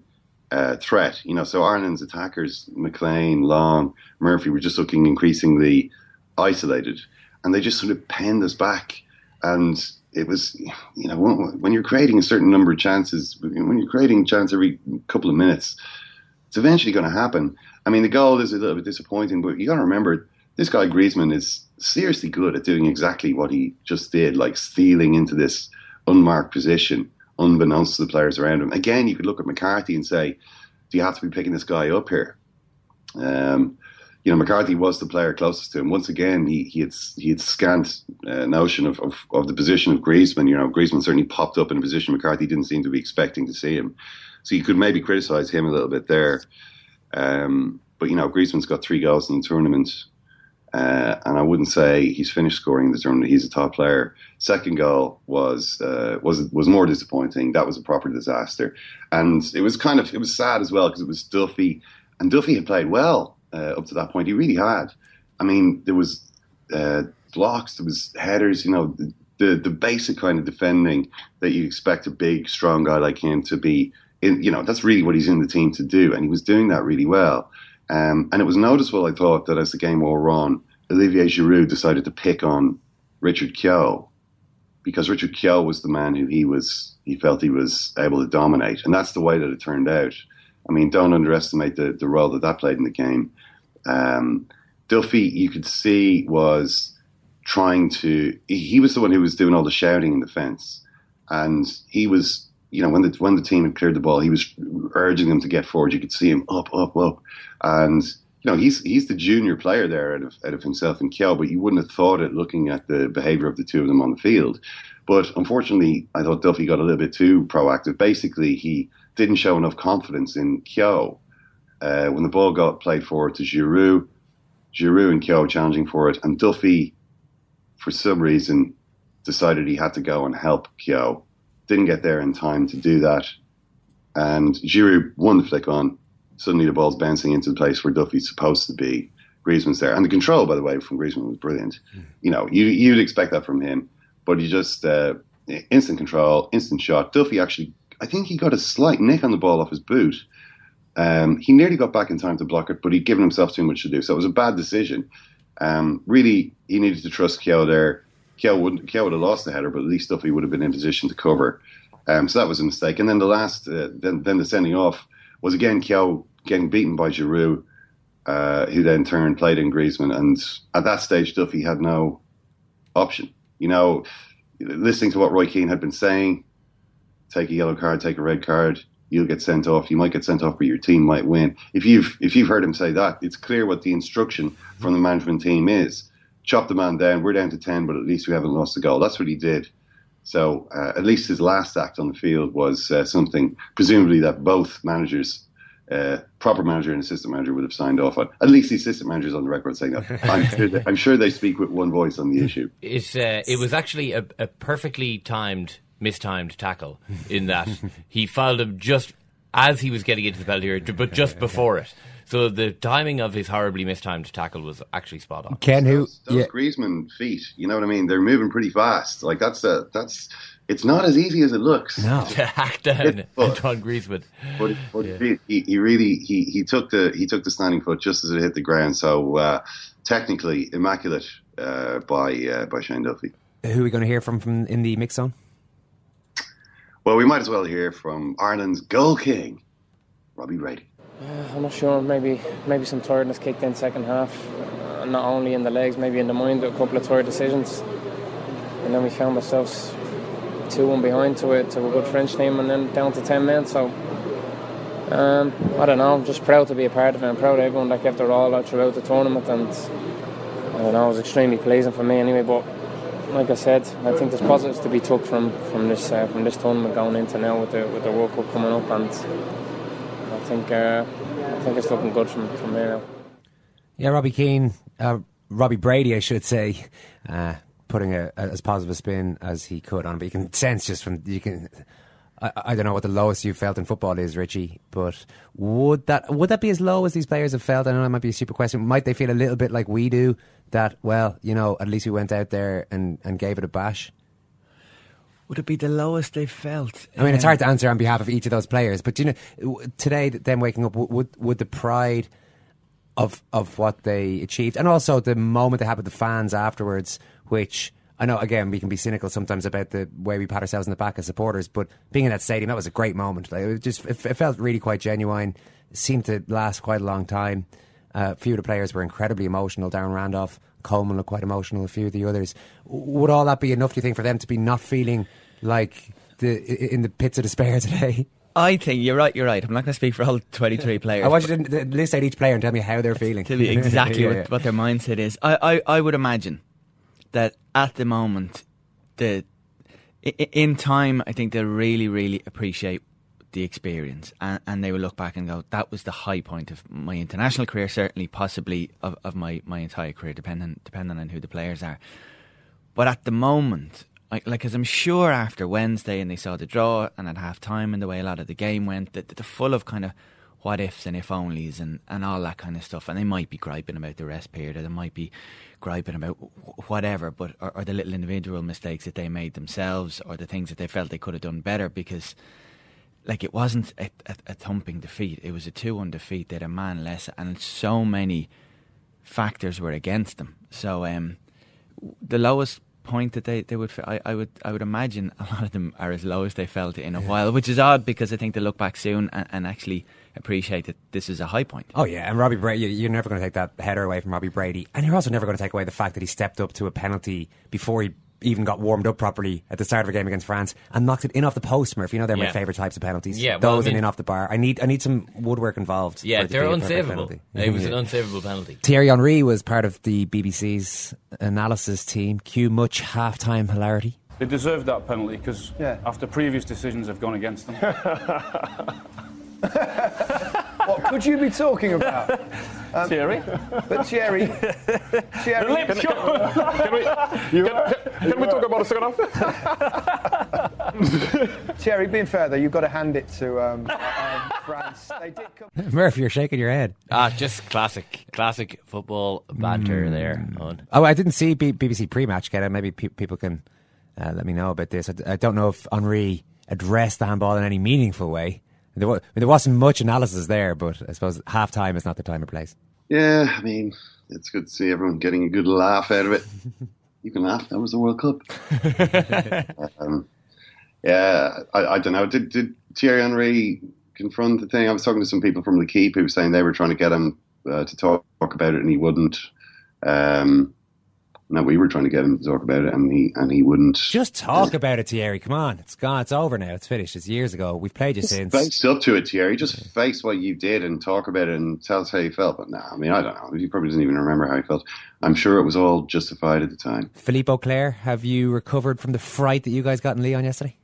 uh, threat. You know, so Ireland's attackers, McLean, Long, Murphy, were just looking increasingly isolated, and they just sort of penned us back. And it was, you know, when, you're creating a certain number of chances, when you're creating chance every couple of minutes, it's eventually going to happen. I mean, the goal is a little bit disappointing, but you got to remember this guy Griezmann is seriously good at doing exactly what he just did, like stealing into this unmarked position, unbeknownst to the players around him. Again, you could look at McCarthy and say, "Do you have to be picking this guy up here?" Um, you know, McCarthy was the player closest to him. Once again, he he had he had scant uh, notion of, of, of the position of Griezmann. You know, Griezmann certainly popped up in a position McCarthy didn't seem to be expecting to see him. So you could maybe criticise him a little bit there. Um, but you know, Griezmann's got three goals in the tournament, uh, and I wouldn't say he's finished scoring in the tournament. He's a top player. Second goal was uh, was was more disappointing. That was a proper disaster, and it was kind of it was sad as well because it was Duffy, and Duffy had played well uh, up to that point. He really had. I mean, there was uh, blocks, there was headers. You know, the, the the basic kind of defending that you expect a big, strong guy like him to be in, you know, that's really what he's in the team to do, and he was doing that really well. Um, and it was noticeable, I thought, that as the game wore on, Olivier Giroud decided to pick on Richard Keogh because Richard Keogh was the man who he was, he felt he was able to dominate, and that's the way that it turned out. I mean, don't underestimate the, the role that that played in the game. Um, Duffy, you could see, was trying to. He was the one who was doing all the shouting in the fence, and he was you know, when the when the team had cleared the ball, he was urging them to get forward. You could see him up, up, up, and you know, he's he's the junior player there out of, out of himself and Keogh, but you wouldn't have thought it looking at the behaviour of the two of them on the field. But unfortunately, I thought Duffy got a little bit too proactive. Basically, he didn't show enough confidence in Keogh. Uh, when the ball got played forward to Giroud, Giroud and Keogh challenging for it, and Duffy, for some reason, decided he had to go and help Keogh. Didn't get there in time to do that, and Giroud won the flick on. Suddenly, the ball's bouncing into the place where Duffy's supposed to be. Griezmann's there, and the control, by the way, from Griezmann was brilliant. Mm. You know, you you'd expect that from him, but he just uh, instant control, instant shot. Duffy actually, I think he got a slight nick on the ball off his boot. Um, he nearly got back in time to block it, but he'd given himself too much to do, so it was a bad decision. Um, really, he needed to trust Keogh there. Keogh would Keogh would have lost the header, but at least Duffy would have been in position to cover. Um, so that was a mistake. And then the last, uh, then then the sending off was again Keogh getting beaten by Giroud, uh, who then turned played in Griezmann, and at that stage Duffy had no option. You know, listening to what Roy Keane had been saying, take a yellow card, take a red card, you'll get sent off. You might get sent off, but your team might win. If you've if you've heard him say that, it's clear what the instruction from the management team is. Chop the man down. We're down to ten, but at least we haven't lost a goal. That's what he did. So uh, at least his last act on the field was uh, something, presumably that both managers, uh, proper manager and assistant manager, would have signed off on. At least the assistant manager's on the record saying that. I'm sure they, I'm sure they speak with one voice on the issue. It's, uh, it was actually a, a perfectly timed, mistimed tackle in that he fouled him just as he was getting into the penalty area, but just before it. So the timing of his horribly mistimed tackle was actually spot on. Ken, who those, those yeah. Griezmann feet, you know what I mean? They're moving pretty fast. Like that's a that's it's not as easy as it looks. No, to hack down Antoine Griezmann. But, but yeah. he, he really he, he took the he took the standing foot just as it hit the ground. So uh, technically immaculate uh, by uh, by Shane Duffy. Who are we going to hear from from in the mix zone? Well, we might as well hear from Ireland's goal king, Robbie Brady. I'm not sure. Maybe maybe some tiredness kicked in second half. Uh, not only in the legs, maybe in the mind. A couple of tired decisions, and then we found ourselves two one behind to a to a good French team, and then down to ten men. So um, I don't know. I'm just proud to be a part of it. I'm proud of everyone that kept their all out throughout the tournament, and I don't know. It was extremely pleasing for me anyway. But like I said, I think there's positives to be took from from this uh, from this tournament going into now with the with the World Cup coming up, and I think uh, I think it's looking good from from there. Yeah, Robbie Keane, uh, Robbie Brady, I should say, uh, putting a, a, as positive a spin as he could on, it. but you can sense just from you can. I, I, don't know what the lowest you've felt in football is, Richie, but would that would that be as low as these players have felt? I know that might be a super question. Might they feel a little bit like we do that, well, you know, at least we went out there and, and gave it a bash? Would it be the lowest they've felt? I mean, it's hard to answer on behalf of each of those players, but you know, today, them waking up, would would the pride of of what they achieved, and also the moment they had with the fans afterwards, which I know again we can be cynical sometimes about the way we pat ourselves in the back as supporters, but being in that stadium, that was a great moment. Like, it just it, it felt really quite genuine. It seemed to last quite a long time. Uh, a few of the players were incredibly emotional. Darren Randolph, Coleman looked quite emotional. A few of the others. Would all that be enough? Do you think for them to be not feeling like the in the pits of despair today? I think you're right. You're right. I'm not going to speak for all 23 players. I want you to list out each player and tell me how they're feeling. Tell me exactly yeah, what, yeah. what, their mindset is. I, I, I would imagine that at the moment, the in time, I think they'll really, really appreciate the experience and, and, they will look back and go that was the high point of my international career certainly possibly of, of my, my entire career depending depending on who the players are. But at the moment like like as I'm sure after Wednesday and they saw the draw and at half time and the way a lot of the game went that they're full of kind of what ifs and if onlys and, and all that kind of stuff and they might be griping about the rest period or they might be griping about whatever but or, or the little individual mistakes that they made themselves or the things that they felt they could have done better because like it wasn't a, a, a thumping defeat. It was a two-one defeat. They had a man less, and so many factors were against them. So um, the lowest point that they, they would I, I would I would imagine a lot of them are as low as they felt in a yeah. while, which is odd because I think they look back soon and, and, actually appreciate that this is a high point. Oh yeah, and Robbie Brady, you're never going to take that header away from Robbie Brady, and you're also never going to take away the fact that he stepped up to a penalty before he even got warmed up properly at the start of a game against France and knocked it in off the post, Murph. You know they're my favourite types of penalties. Yeah, well, those I mean- and in off the bar. I need I need some woodwork involved. Yeah, it they're be unsavable. It was an unsavable penalty. Thierry Henry was part of the BBC's analysis team. Cue much halftime hilarity. They deserved that penalty because after previous decisions have gone against them. What could you be talking about? Um, Thierry? But Thierry, Thierry, The lips can, can we, can, can we talk about the second half? Thierry, being fair though, you've got to hand it to um, um, France. They did come. Murph, you're shaking your head. Ah, just classic, classic football banter there. Eoin. Oh, I didn't see B- BBC pre-match. Get it. Maybe pe- people can uh, let me know about this. I, d- I don't know if Henry addressed the handball in any meaningful way. There, wa- I mean, there wasn't much analysis there, but I suppose half time is not the time or place. Yeah, I mean, it's good to see everyone getting a good laugh out of it. You can laugh. That was the World Cup. um, yeah, I, I don't know. Did, did Thierry Henry confront the thing? I was talking to some people from the Keep who were saying they were trying to get him uh, to talk, talk about it, and he wouldn't. Um, no, we were trying to get him to talk about it, and he and he wouldn't. Just talk about it, Thierry. Come on, it's gone. It's over now. It's finished. It's years ago. We've played you since. Face up to it, Thierry. Just face what you did and talk about it and tell us how you felt. But no, I mean, I don't know. He probably doesn't even remember how he felt. I'm sure it was all justified at the time. Philippe Auclair, have you recovered from the fright that you guys got in Lyon yesterday?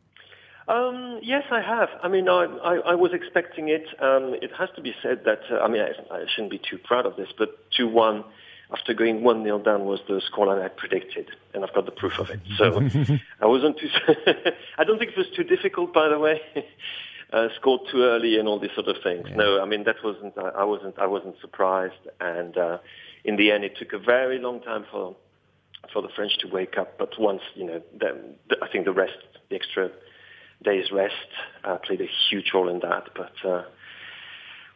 Um, yes, I have. I mean, I, I, I was expecting it. Um, it has to be said that, uh, I mean, I, I shouldn't be too proud of this, but 2-1 after going 1-0 down was the scoreline I predicted, and I've got the proof of it. So I wasn't too, I don't think it was too difficult, by the way. Uh, scored too early and all these sort of things. No, I mean that wasn't. I I wasn't. I wasn't surprised. And uh, in the end, it took a very long time for for the French to wake up. But once you know, the, the, I think the rest, the extra day's rest, uh, played a huge role in that. But uh,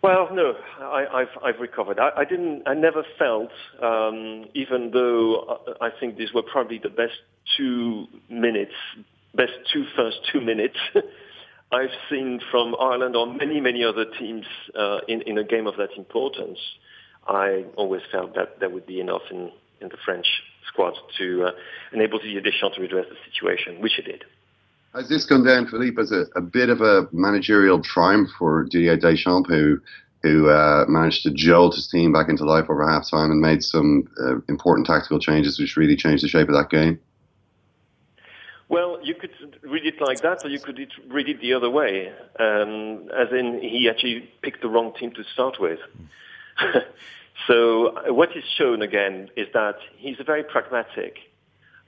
well, no, I, I've I've recovered. I, I didn't. I never felt, um, even though I, I think these were probably the best two minutes, best two first two minutes. I've seen from Ireland or many, many other teams uh, in, in a game of that importance. I always felt that there would be enough in, in the French squad to uh, enable the Deschamps to address the situation, which it did. Has this gone down, Philippe, as a, a bit of a managerial triumph for Didier Deschamps, who who uh, managed to jolt his team back into life over half time and made some uh, important tactical changes, which really changed the shape of that game? Well, you could read it like that, or you could read it the other way, um, as in he actually picked the wrong team to start with. so what is shown again is that he's a very pragmatic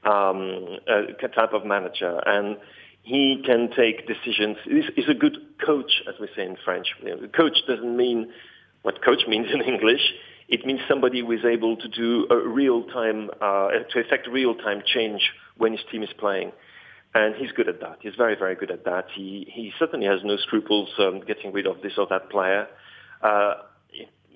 um, uh, type of manager, and he can take decisions. He's, he's a good coach, as we say in French. You know, coach doesn't mean what coach means in English. It means somebody who is able to do a real-time, uh, to effect real-time change when his team is playing. And he's good at that. He's very, very good at that. He, he certainly has no scruples um, getting rid of this or that player. Uh,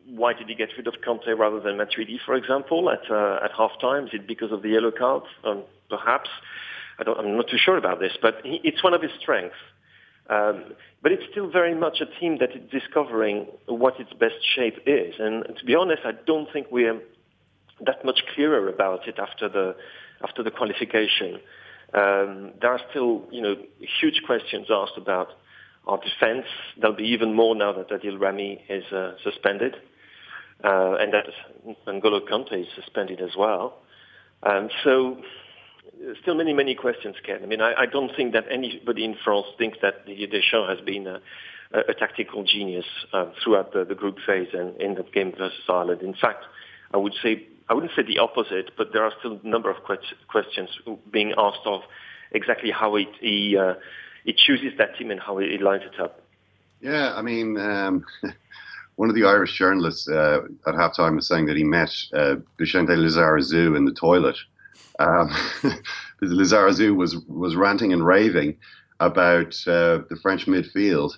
why did he get rid of Kanté rather than Matuidi, for example, at uh, at halftime? Is it because of the yellow cards? Um, perhaps. I don't, I'm not too sure about this, but he, it's one of his strengths. Um, but it's still very much a team that is discovering what its best shape is. And to be honest, I don't think we're that much clearer about it after the after the qualification. Um, there are still, you know, huge questions asked about our defense. There'll be even more now that Adil Rami is uh, suspended, uh, and that N'Golo Kante is suspended as well. Um, so, still many, many questions, Ken. I mean, I, I don't think that anybody in France thinks that Deschamps has been a, a, tactical genius uh, throughout the, the group phase and in the game versus Ireland. In fact, I would say I wouldn't say the opposite, but there are still a number of que- questions being asked of exactly how it, he uh, he chooses that team and how he lines it up. Yeah, I mean, um, one of the Irish journalists uh, at halftime was saying that he met uh, Bixente Lizarazu in the toilet. Um, Lizarazu was was ranting and raving about uh, the French midfield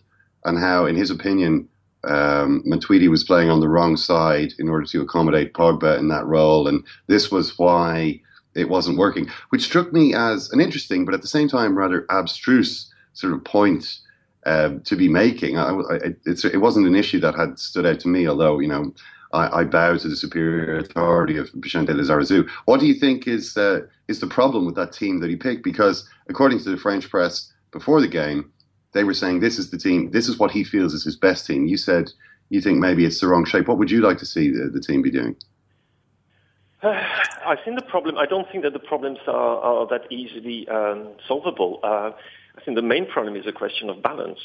and how, in his opinion, um, Matuidi was playing on the wrong side in order to accommodate Pogba in that role, and this was why it wasn't working, which struck me as an interesting, but at the same time rather abstruse sort of point uh, to be making. I, I, it wasn't an issue that had stood out to me, although you know I, I bow to the superior authority of Bixente Lizarazu. What do you think is uh, is the problem with that team that he picked? Because according to the French press before the game, they were saying this is the team, this is what he feels is his best team. You said you think maybe it's the wrong shape. What would you like to see the, the team be doing? I think the problem. I don't think that the problems are, are that easily um, solvable. Uh, I think the main problem is a question of balance.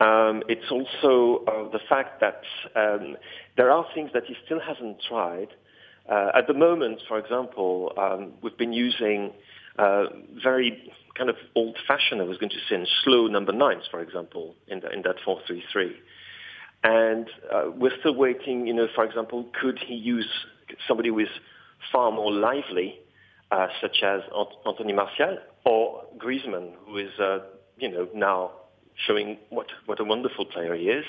Um, it's also uh, the fact that um, there are things that he still hasn't tried. Uh, at the moment, for example, um, we've been using uh, very kind of old-fashioned, I was going to say, slow number nines, for example, in, the, in that 4-3-3. And uh, we're still waiting, you know, for example, could he use somebody who is far more lively, uh, such as Anthony Martial or Griezmann, who is, uh, you know, now showing what, what a wonderful player he is.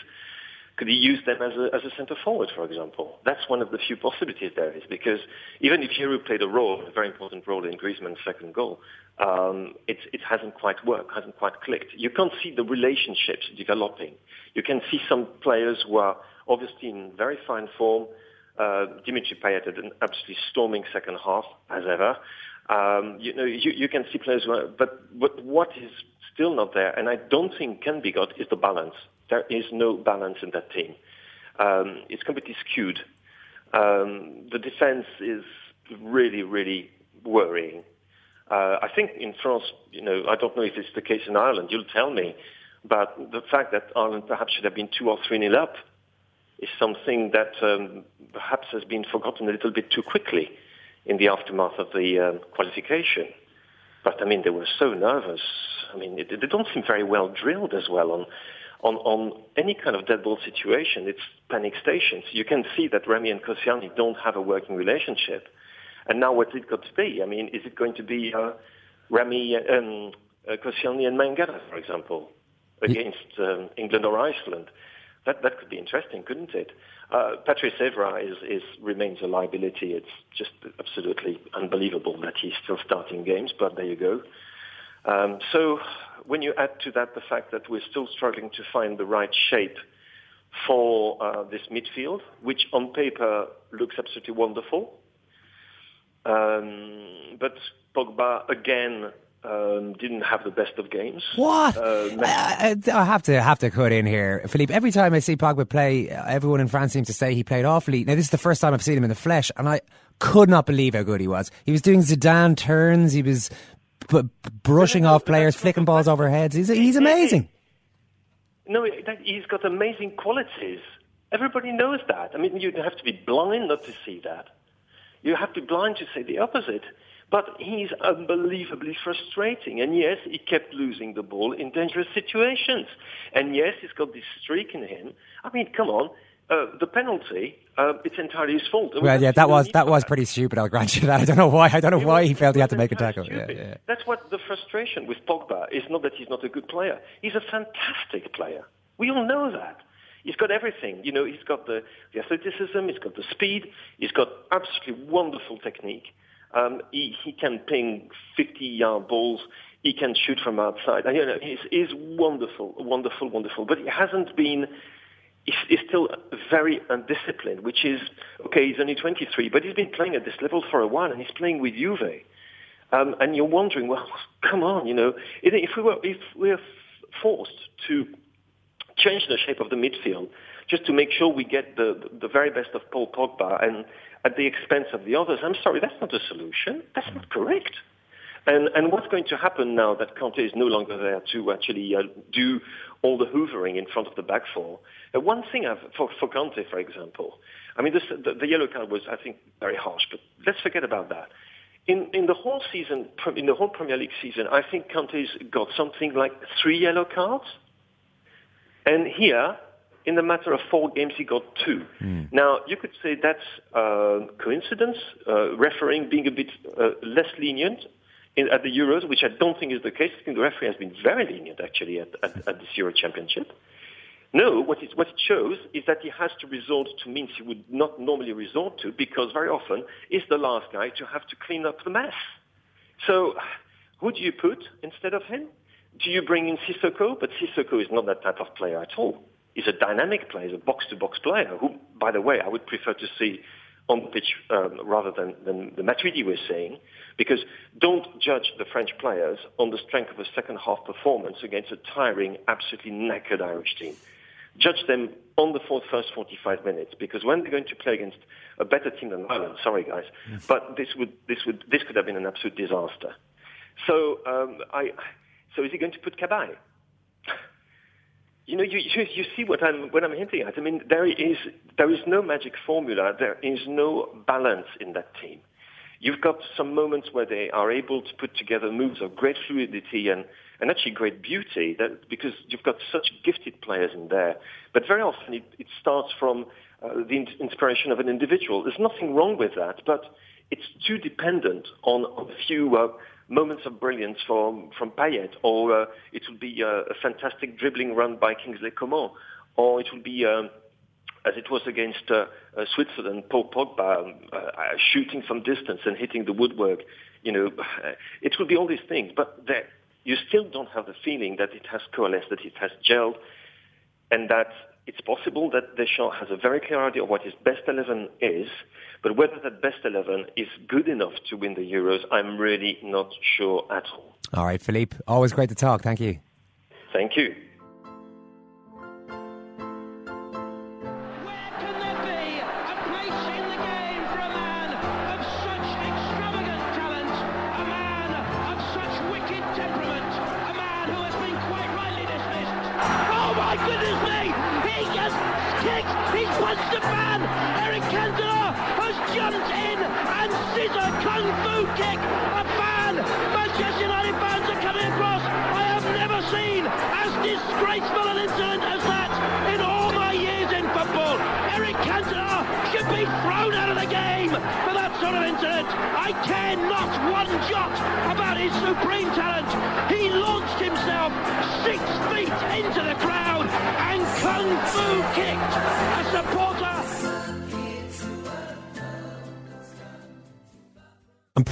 Could he use them as a, as a centre forward, for example? That's one of the few possibilities there is, because even if Giroud played a role, a very important role in Griezmann's second goal, um, it, it hasn't quite worked, hasn't quite clicked. You can't see the relationships developing. You can see some players who are obviously in very fine form. Uh, Dimitri Payet had an absolutely storming second half, as ever. Um, you know, you, you can see players who are, but, but what is still not there, and I don't think can be got, is the balance. There is no balance in that team. Um, it's completely skewed. Um, the defense is really, really worrying. Uh, I think in France, you know, I don't know if it's the case in Ireland. You'll tell me, but the fact that Ireland perhaps should have been two or three nil up is something that um, perhaps has been forgotten a little bit too quickly in the aftermath of the um, qualification. But I mean, they were so nervous. I mean, it, they don't seem very well drilled as well on, on, on any kind of dead ball situation. It's panic stations. You can see that Rami and Koscielny don't have a working relationship. And now what's it got to be? I mean, is it going to be uh, Rami, um, uh, Koscielny and Mangala, for example, against um, England or Iceland? That, that could be interesting, couldn't it? Uh, Patrice Evra is, is, remains a liability. It's just absolutely unbelievable that he's still starting games, but there you go. Um, so when you add to that the fact that we're still struggling to find the right shape for uh, this midfield, which on paper looks absolutely wonderful, um, but Pogba again um, didn't have the best of games. What? Uh, I, I, have to have to cut in here, Philippe. Every time I see Pogba play, everyone in France seems to say he played awfully. Now this is the first time I've seen him in the flesh, and I could not believe how good he was. He was doing Zidane turns. He was b- brushing off players, flicking balls over heads. He's he's amazing. No, he's got amazing qualities. Everybody knows that. I mean, you have to be blind not to see that. You have to be blind to say the opposite. But he's unbelievably frustrating. And yes, he kept losing the ball in dangerous situations. And yes, he's got this streak in him. I mean, come on. Uh, the penalty, uh, it's entirely his fault. Well, yeah, that was that was pretty stupid. I'll grant you that. I don't know why. I don't know why he failed. he had to make a tackle. Yeah, yeah. That's what the frustration with Pogba is. Not that he's not a good player. He's a fantastic player. We all know that. He's got everything. You know, he's got the, the athleticism. He's got the speed. He's got absolutely wonderful technique. Um, he, he can ping 50-yard balls. He can shoot from outside. And, you know, he's, he's wonderful, wonderful, wonderful. But he hasn't been. He's, still very undisciplined, which is okay. He's only 23, but he's been playing at this level for a while, and he's playing with Juve. Um, and you're wondering, well, come on, you know, if we were if we're forced to change the shape of the midfield just to make sure we get the the very best of Paul Pogba and at the expense of the others. I'm sorry, that's not a solution. That's not correct. And, and what's going to happen now that Kanté is no longer there to actually uh, do all the hoovering in front of the back four? Uh, one thing I've, for, for Kanté, for example, I mean, this, the, the yellow card was, I think, very harsh, but let's forget about that. In, in the whole season, in the whole Premier League season, I think Kanté's got something like three yellow cards. And here, in the matter of four games, he got two. Mm. Now, you could say that's uh, coincidence, uh, refereeing being a bit uh, less lenient in, at the Euros, which I don't think is the case. I think the referee has been very lenient, actually, at, at, at this Euro Championship. No, what it, what it shows is that he has to resort to means he would not normally resort to because very often is the last guy to have to clean up the mess. So who do you put instead of him? Do you bring in Sissoko? But Sissoko is not that type of player at all. Is a dynamic player, is a box-to-box player, who, by the way, I would prefer to see on the pitch um, rather than, than the Matuidi we're seeing, because don't judge the French players on the strength of a second half performance against a tiring, absolutely knackered Irish team. Judge them on the first 45 minutes, because when they're going to play against a better team than Ireland, sorry guys, yes. but this would this would this could have been an absolute disaster. So um, I, so is he going to put Cabaye? You know, you, you, you see what I'm what I'm hinting at. I mean, there is there is no magic formula. There is no balance in that team. You've got some moments where they are able to put together moves of great fluidity and, and actually great beauty that, because you've got such gifted players in there. But very often it, it starts from uh, the inspiration of an individual. There's nothing wrong with that, but it's too dependent on, on a few uh, moments of brilliance from, from Payet, or uh, it will be uh, a fantastic dribbling run by Kingsley Coman, or it will be, um, as it was against uh, uh, Switzerland, Paul Pogba um, uh, shooting from distance and hitting the woodwork. You know, it will be all these things, but there, you still don't have the feeling that it has coalesced, that it has gelled, and that it's possible that Deschamps has a very clear idea of what his best 11 is, but whether that best 11 is good enough to win the Euros, I'm really not sure at all. All right, Philippe, always great to talk. Thank you. Thank you.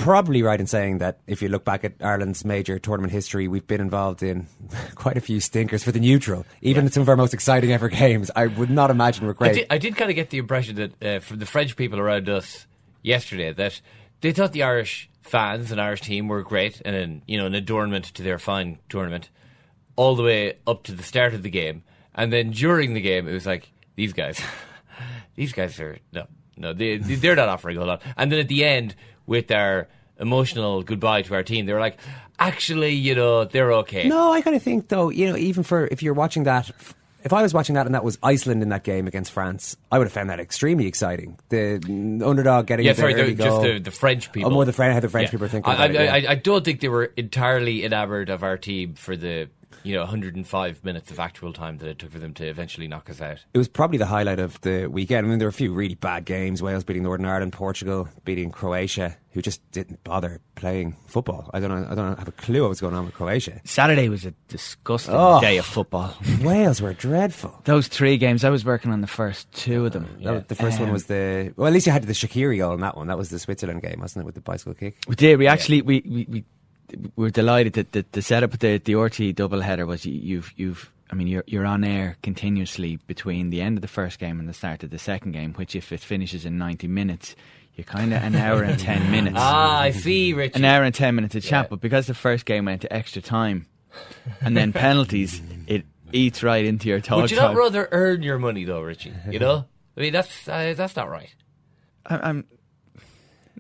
Probably right in saying that if you look back at Ireland's major tournament history, we've been involved in quite a few stinkers for the neutral. Even yeah. in some of our most exciting ever games, I would not imagine we're great. I did, I did kind of get the impression that uh, from the French people around us yesterday that they thought the Irish fans and Irish team were great and an, you know an adornment to their fine tournament all the way up to the start of the game and then during the game it was like these guys these guys are no no they they're not offering a lot and then at the end with our emotional goodbye to our team they were like actually you know they're okay no i kind of think though you know even for if you're watching that if I was watching that and that was Iceland in that game against France, I would have found that extremely exciting. The underdog getting yeah, sorry, the, just the, the, French people. Oh, more the French, how the French yeah. people are thinking. I, I, it, yeah. I, I, don't think they were entirely enamored of our team for the you know 105 minutes of actual time that it took for them to eventually knock us out. It was probably the highlight of the weekend. I mean, there were a few really bad games: Wales beating Northern Ireland, Portugal beating Croatia, who just didn't bother playing football. I don't know. I don't have a clue what was going on with Croatia. Saturday was a disgusting oh, day of football. Wales were dreadful. Those three games, I was working on the first two of them. Uh, yeah. the first um, one was the well. At least you had the Shaqiri goal in that one. That was the Switzerland game, wasn't it, with the bicycle kick? We did. We actually yeah. we, we, we we're delighted that the, the setup of the the RTÉ double header was you've you've I mean you're you're on air continuously between the end of the first game and the start of the second game, which if it finishes in ninety minutes, you're kind of an hour and ten minutes. Ah, I see, Rich. An hour and ten minutes of chat, yeah. but because the first game went to extra time and then penalties, it eats right into your talk. Would you not rather earn your money though, Richie? You know, I mean that's uh, that's not right. I, I'm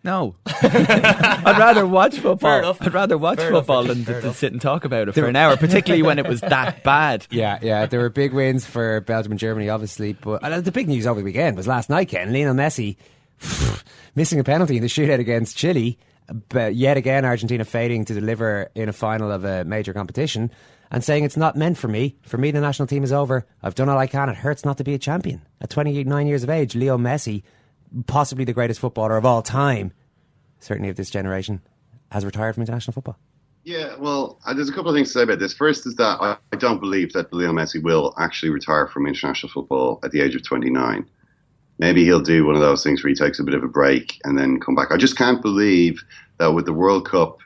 no, I'd rather watch football. I'd rather watch Fair football enough, than to, sit and talk about it for an hour, particularly when it was that bad. Yeah, yeah. There were big wins for Belgium and Germany, obviously, but uh, the big news over the weekend was last night. Ken Lionel Messi missing a penalty in the shootout against Chile. But yet again, Argentina failing to deliver in a final of a major competition and saying it's not meant for me. For me, the national team is over. I've done all I can. It hurts not to be a champion. At 29 years of age, Leo Messi possibly the greatest footballer of all time, certainly of this generation, has retired from international football. Yeah, well, uh, there's a couple of things to say about this. First is that I, I don't believe that Lionel Messi will actually retire from international football at the age of 29. Maybe he'll do one of those things where he takes a bit of a break and then come back. I just can't believe that with the World Cup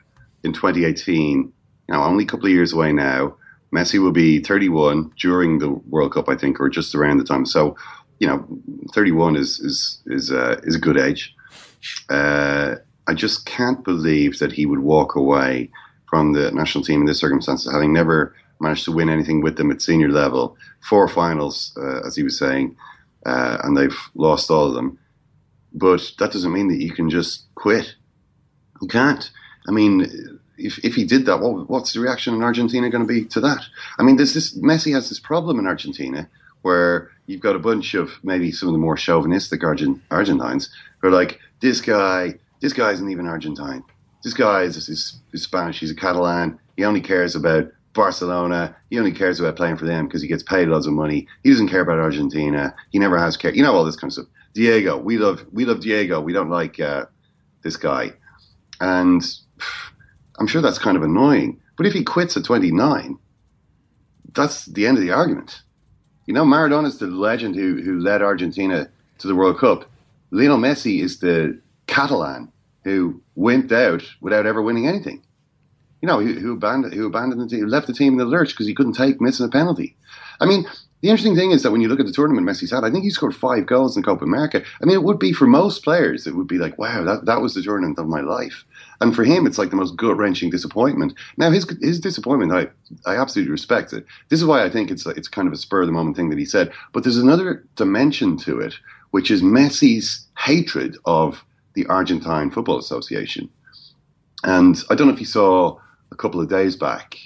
in 2018, you know, only a couple of years away now, Messi will be 31 during the World Cup, I think, or just around the time. So, you know, 31 is is is uh, is a good age. Uh, I just can't believe that he would walk away from the national team in this circumstances, having never managed to win anything with them at senior level, four finals, uh, as he was saying, uh, and they've lost all of them. But that doesn't mean that you can just quit. You can't. I mean, if, if he did that, what, what's the reaction in Argentina going to be to that? I mean, there's this Messi has this problem in Argentina where you've got a bunch of maybe some of the more chauvinistic Argent, Argentines who are like, this guy, this guy isn't even Argentine. This guy is, is, is Spanish. He's a Catalan. He only cares about Barcelona. He only cares about playing for them because he gets paid lots of money. He doesn't care about Argentina. He never has care. You know all this kind of stuff. Diego, we love we love Diego. We don't like uh, this guy, and I'm sure that's kind of annoying. But if he quits at 29, that's the end of the argument. You know, Maradona's the legend who who led Argentina to the World Cup. Lionel Messi is the Catalan who went out without ever winning anything. You know, who, who abandoned who abandoned the team, left the team in the lurch because he couldn't take missing a penalty. I mean, the interesting thing is that when you look at the tournament Messi's had, I think he scored five goals in Copa America. I mean, it would be for most players, it would be like, wow, that, that was the tournament of my life. And for him, it's like the most gut wrenching disappointment. Now, his his disappointment, I, I absolutely respect it. This is why I think it's it's kind of a spur of the moment thing that he said. But there's another dimension to it, which is Messi's hatred of the Argentine Football Association. And I don't know if you saw a couple of days back,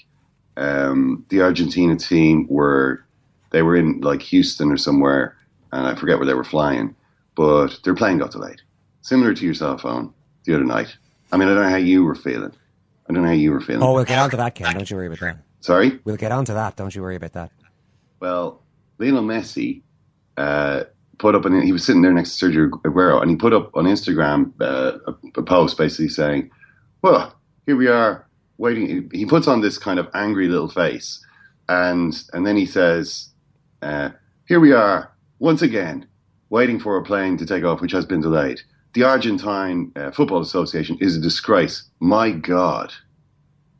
um, the Argentina team were they were in like Houston or somewhere, and I forget where they were flying, but their plane got delayed. Similar to your cell phone the other night. I mean, I don't know how you were feeling. I don't know how you were feeling. Oh, we'll get on to that, Ken. Don't you worry about that. Sorry? We'll get on to that. Don't you worry about that. Well, Lionel Messi uh, put up, an, he was sitting there next to Sergio Aguero, and he put up on Instagram uh, a, a, post basically saying, well, here we are waiting. He puts on this kind of angry little face, and and then he says, uh, here we are once again waiting for a plane to take off, which has been delayed the Argentine uh, Football Association is a disgrace. My God,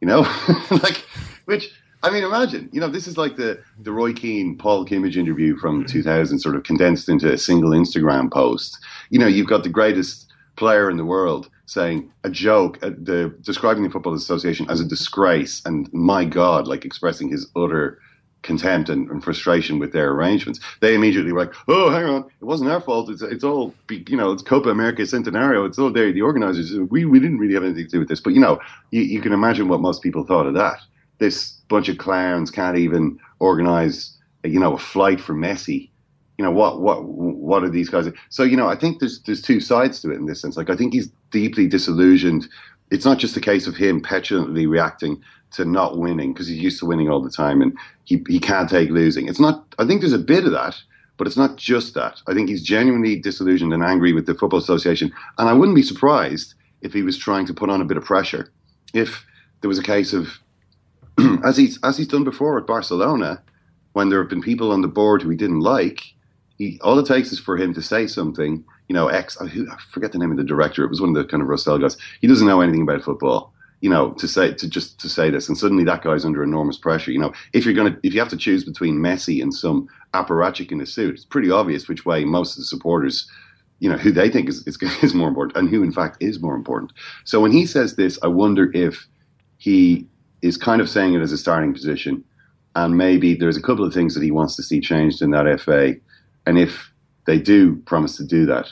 you know, like which I mean, imagine you know this is like the the Roy Keane Paul Kimmage interview from 2000, sort of condensed into a single Instagram post. You know, you've got the greatest player in the world saying a joke, uh, the describing the Football Association as a disgrace, and my God, like expressing his utter contempt and, and, frustration with their arrangements. They immediately were like, "Oh, hang on, it wasn't our fault. It's it's all you know. It's Copa America Centenario. It's all there. The organizers. We we didn't really have anything to do with this. But you know, you, you can imagine what most people thought of that. This bunch of clowns can't even organize, you know, a flight for Messi. You know what what what are these guys? So you know, I think there's there's two sides to it in this sense. Like I think he's deeply disillusioned. It's not just a case of him petulantly reacting to not winning because he's used to winning all the time and he, he can't take losing. It's not, I think there's a bit of that, but it's not just that. I think he's genuinely disillusioned and angry with the Football Association. And I wouldn't be surprised if he was trying to put on a bit of pressure. If there was a case of, as he's, as he's done before at Barcelona, when there have been people on the board who he didn't like, he, all it takes is for him to say something, you know, X, I forget the name of the director. It was one of the kind of Rosell guys. He doesn't know anything about football you know, to say to just to say this, and suddenly that guy's under enormous pressure. You know, if you're gonna if you have to choose between Messi and some apparatchik in a suit, it's pretty obvious which way most of the supporters, you know, who they think is, is is more important and who in fact is more important. So when he says this, I wonder if he is kind of saying it as a starting position, and maybe there's a couple of things that he wants to see changed in that FA, and if they do promise to do that,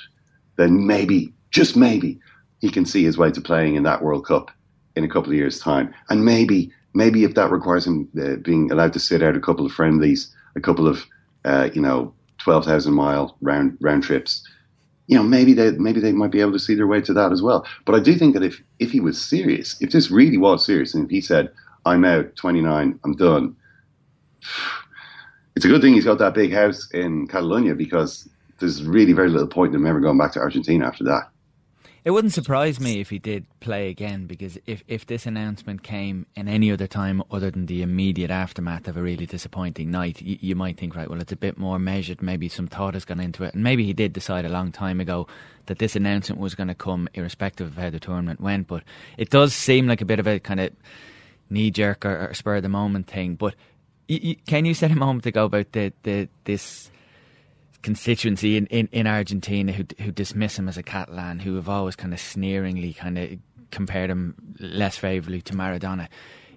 then maybe just maybe he can see his way to playing in that World Cup in a couple of years' time. And maybe, maybe if that requires him uh, being allowed to sit out a couple of friendlies, a couple of, uh, you know, twelve thousand mile round round trips, you know, maybe they maybe they might be able to see their way to that as well. But I do think that if if he was serious, if this really was serious, and if he said, "I'm out, 29, I'm done," it's a good thing he's got that big house in Catalonia because there's really very little point in him ever going back to Argentina after that. It wouldn't surprise me if he did play again because if, if this announcement came in any other time other than the immediate aftermath of a really disappointing night, you, you might think, right, well, it's a bit more measured. Maybe some thought has gone into it. And maybe he did decide a long time ago that this announcement was going to come irrespective of how the tournament went. But it does seem like a bit of a kind of knee jerk or, or spur of the moment thing. But can you say a moment ago about the, the this constituency in, in, in Argentina who who dismiss him as a Catalan, who have always kind of sneeringly kind of compared him less favourably to Maradona.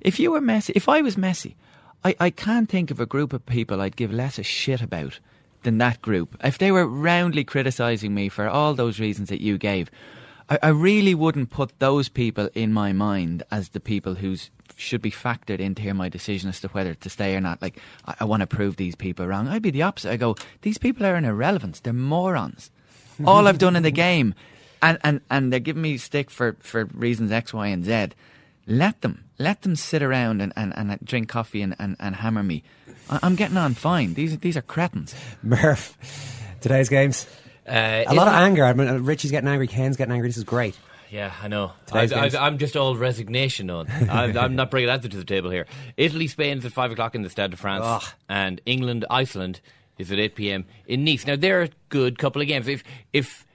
If you were Messi, if I was Messi, I, I can't think of a group of people I'd give less a shit about than that group. If they were roundly criticising me for all those reasons that you gave, I, I really wouldn't put those people in my mind as the people who's should be factored into here my decision as to whether to stay or not. Like I, I want to prove these people wrong. I'd be the opposite. I go, these people are an irrelevance. They're morons. All I've done in the game, and, and, and they're giving me stick for, for reasons X, Y, and Z. Let them. Let them sit around and, and, and drink coffee and, and, and hammer me. I, I'm getting on fine. These these are cretins. Murph, today's games. Uh, a lot of anger. I mean, Richie's getting angry. Ken's getting angry. This is great. Yeah, I know. I, Today's. I, I'm just all resignation on. I'm, I'm not bringing that to the table here. Italy, Spain's at five o'clock in the Stade de France, Ugh. and England, Iceland is at eight p.m. in Nice. Now they're a good couple of games. If if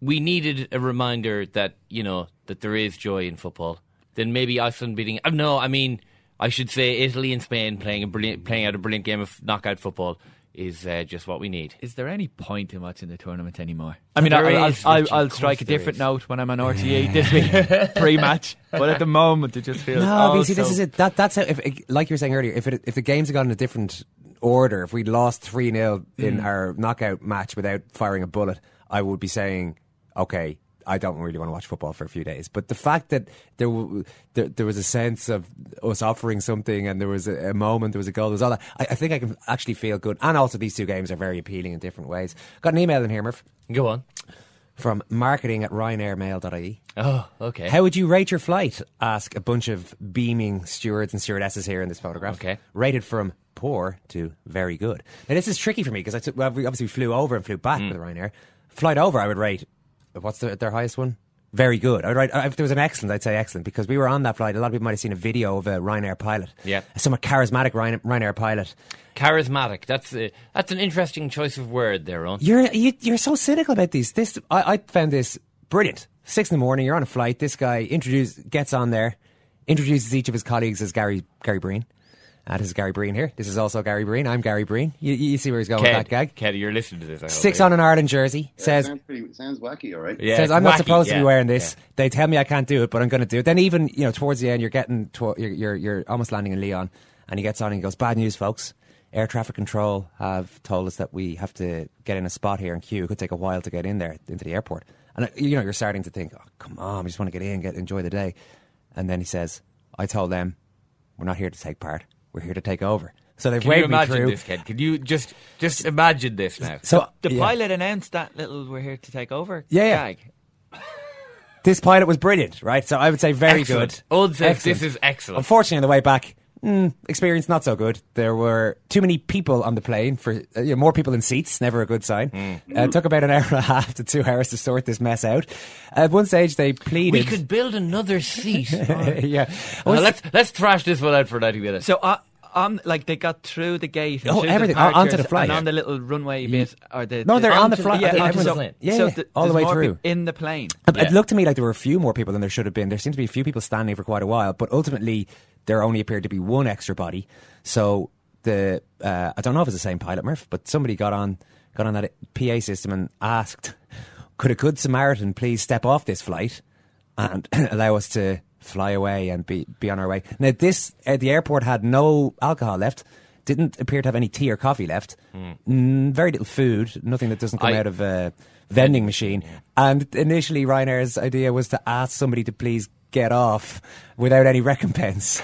we needed a reminder that you know that there is joy in football, then maybe Iceland beating. Uh, no, I mean I should say Italy and Spain playing a brilliant playing out a brilliant game of knockout football is uh, just what we need. Is there any point in watching the tournament anymore? I mean, There I, I'll, is, I'll, Richie, I'll strike a different is. note when I'm on RTÉ this week pre-match, but at the moment it just feels. No, oh, but see, this is it. That that's how, if, like you were saying earlier. If it, if the games had gone in a different order, if we'd lost three 0 in Mm. our knockout match without firing a bullet, I would be saying, okay. I don't really want to watch football for a few days, but the fact that there w- there, there was a sense of us offering something, and there was a, a moment, there was a goal, there was all that. I, I think I can actually feel good, and also these two games are very appealing in different ways. Got an email in here, Murph. Go on. From marketing at ryanairmail.ie. Oh, okay. How would you rate your flight? Ask a bunch of beaming stewards and stewardesses here in this photograph. Okay. Rated from poor to very good. Now, this is tricky for me because I took, well, we obviously flew over and flew back mm. with Ryanair. Flight over, I would rate, what's the, their highest one? Very good. I would rate, if there was an excellent, I'd say excellent because we were on that flight. A lot of people might have seen a video of a Ryanair pilot. Yeah. A somewhat charismatic Ryanair, Ryanair pilot. Charismatic. That's uh, that's an interesting choice of word there, on. You're you, you're so cynical about these. This I, I found this brilliant. Six in the morning, you're on a flight. This guy introduce gets on there, introduces each of his colleagues as Gary Gary Breen. Uh, this is Gary Breen here. This is also Gary Breen. I'm Gary Breen. You, you see where he's going with that gag. Ken, you're listening to this. I hope, Sticks eh? on an Ireland jersey. Yeah, says sounds, pretty, sounds wacky, all right. Yeah, says I'm not wacky, supposed to be wearing this. yeah. They tell me I can't do it, but I'm going to do it. Then even you know towards the end, you're getting to, you're, you're you're almost landing in Lyon, and he gets on and he goes, "Bad news, folks. Air traffic control have told us that we have to get in a spot here in queue. It could take a while to get in there into the airport." And uh, you know you're starting to think, "Oh, come on, we just want to get in, get enjoy the day." And then he says, "I told them we're not here to take part. We're here to take over." So they've Can you waved me imagine through. this, Ken? Can you just just imagine this now? So the yeah. pilot announced that little "we're here to take over" Yeah, yeah. gag. This pilot was brilliant, right? So I would say very Excellent. good. Old says Excellent. this is excellent. Unfortunately, on the way back, mm, experience not so good. There were too many people on the plane for uh, you know, more people in seats. Never a good sign. Hmm. Uh, it took about an hour and a half to two hours to sort this mess out. At one stage, they pleaded. we could build another seat. yeah. Well, let's let's thrash this one out for ninety minutes. So uh, on, like they got through the gate, and Oh, everything, the on- onto the flight. and on the little runway bit, or the No, they're on the flight- Yeah, onto onto the the plane. Yeah, so yeah, th- all the way through. in the plane. It- Yeah. It looked to me like there were a few more people than there should have been. There seemed to be a few people standing for quite a while, but ultimately there only appeared to be one extra body. So the uh, I don't know if it's the same pilot, Murph, but somebody got on got on that PA system and asked, "Could a good Samaritan please step off this flight and allow us to fly away and be be on our way?" Now this uh, the airport had no alcohol left. Didn't appear to have any tea or coffee left. Mm, very little food, nothing that doesn't come I- out of a vending machine. And initially, Ryanair's idea was to ask somebody to please get off without any recompense.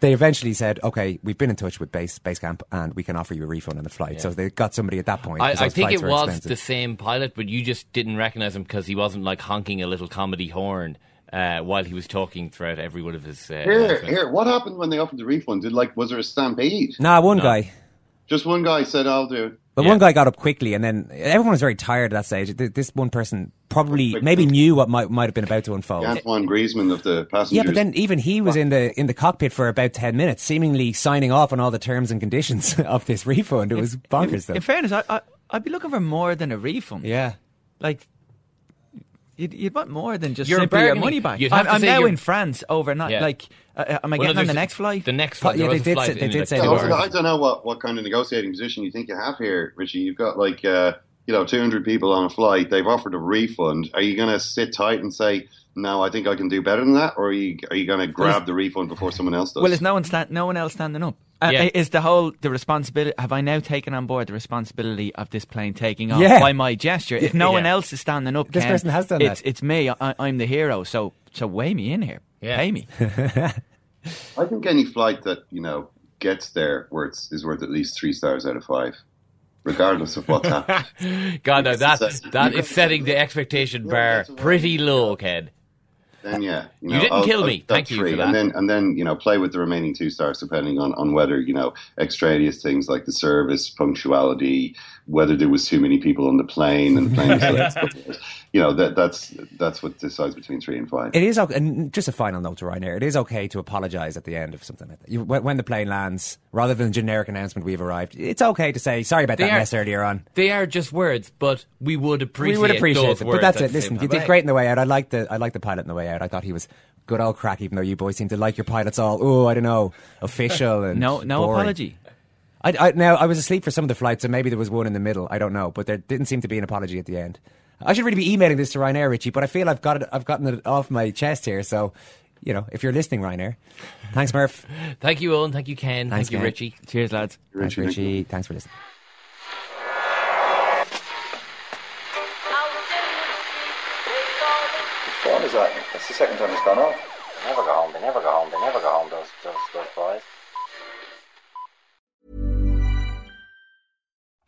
They eventually said, "Okay, we've been in touch with base base camp, and we can offer you a refund on the flight." So they got somebody at that point. I, I think it was expensive. the same pilot, but you just didn't recognise him because he wasn't like honking a little comedy horn uh, while he was talking throughout every one of his. Uh, Here, here. What happened when they offered the refund? Did like was there a stampede? Nah, one No. guy. Just one guy said, "I'll do it." But Yeah. one guy got up quickly, and then everyone was very tired at that stage. This one person probably maybe knew what might might have been about to unfold. Antoine Griezmann of the passengers. Yeah, but then even he was in the in the cockpit for about ten minutes, seemingly signing off on all the terms and conditions of this refund. It was bonkers, though. In fairness, I, I I'd be looking for more than a refund. yeah, Like You'd, you'd want more than just You're simply your money back. I'm, I'm now in France overnight. Yeah. Like, uh, am I Well, getting on the next flight? The next Oh, flight. yeah, they did flight say- they did say two they I were. don't. I don't know what, what kind of negotiating position you think you have here, Richie. You've got like uh, you know 200 people on a flight. They've offered a refund. Are you going to sit tight and say no? I think I can do better than that, or are you are you going to grab the refund before someone else does? Well, is no one stand, no one else standing up? Uh, Yeah. Is the whole the responsibility? Have I now taken on board the responsibility of this plane taking off Yeah. by my gesture? If no Yeah. one else is standing up, This Ken, person has done it's, that. It's me. I, I'm the hero. So so weigh me in here. Yeah. Pay me. I think any flight that you know gets there where it's is worth at least three stars out of five, regardless of what's happened. God, no, that that is setting the expectation bar pretty low, Ken. Then yeah, you, You didn't I'll- kill I'll- me. that's Thank you for that. And then and then you know play with the remaining two stars depending on, on whether you know extraneous things like the service, punctuality, whether there was too many people on the plane and the plane was you know that that's that's what decides between three and five. It is okay, and just a final note to Ryanair. It is okay to apologise at the end of something like that. You, when, when the plane lands, rather than generic announcement, we've arrived. It's okay to say sorry about They that are- mess earlier on. They are just words, but we would appreciate. we would appreciate those it, but that's it. Listen, same you did great in the way out. I like the I like the pilot in the way out. I thought he was good old crack. Even though you boys seem to like your pilots all, oh, I don't know, official and No no boring. apology. I, I, now I was asleep for some of the flights, so maybe there was one in the middle. I don't know, but there didn't seem to be an apology at the end. I should really be emailing this to Ryanair, Richie, but I feel I've got it. I've gotten it off my chest here. So, you know, if you're listening, Ryanair, thanks, Murph. Thank you, Eoin. Thank you, Ken. Thanks, Thank you, Ken. Richie. Cheers, lads. Thanks, Richie. Thanks for listening. Which phone is that? That's the second time it's gone off. They never go home. They never go home. They never go home. Those those those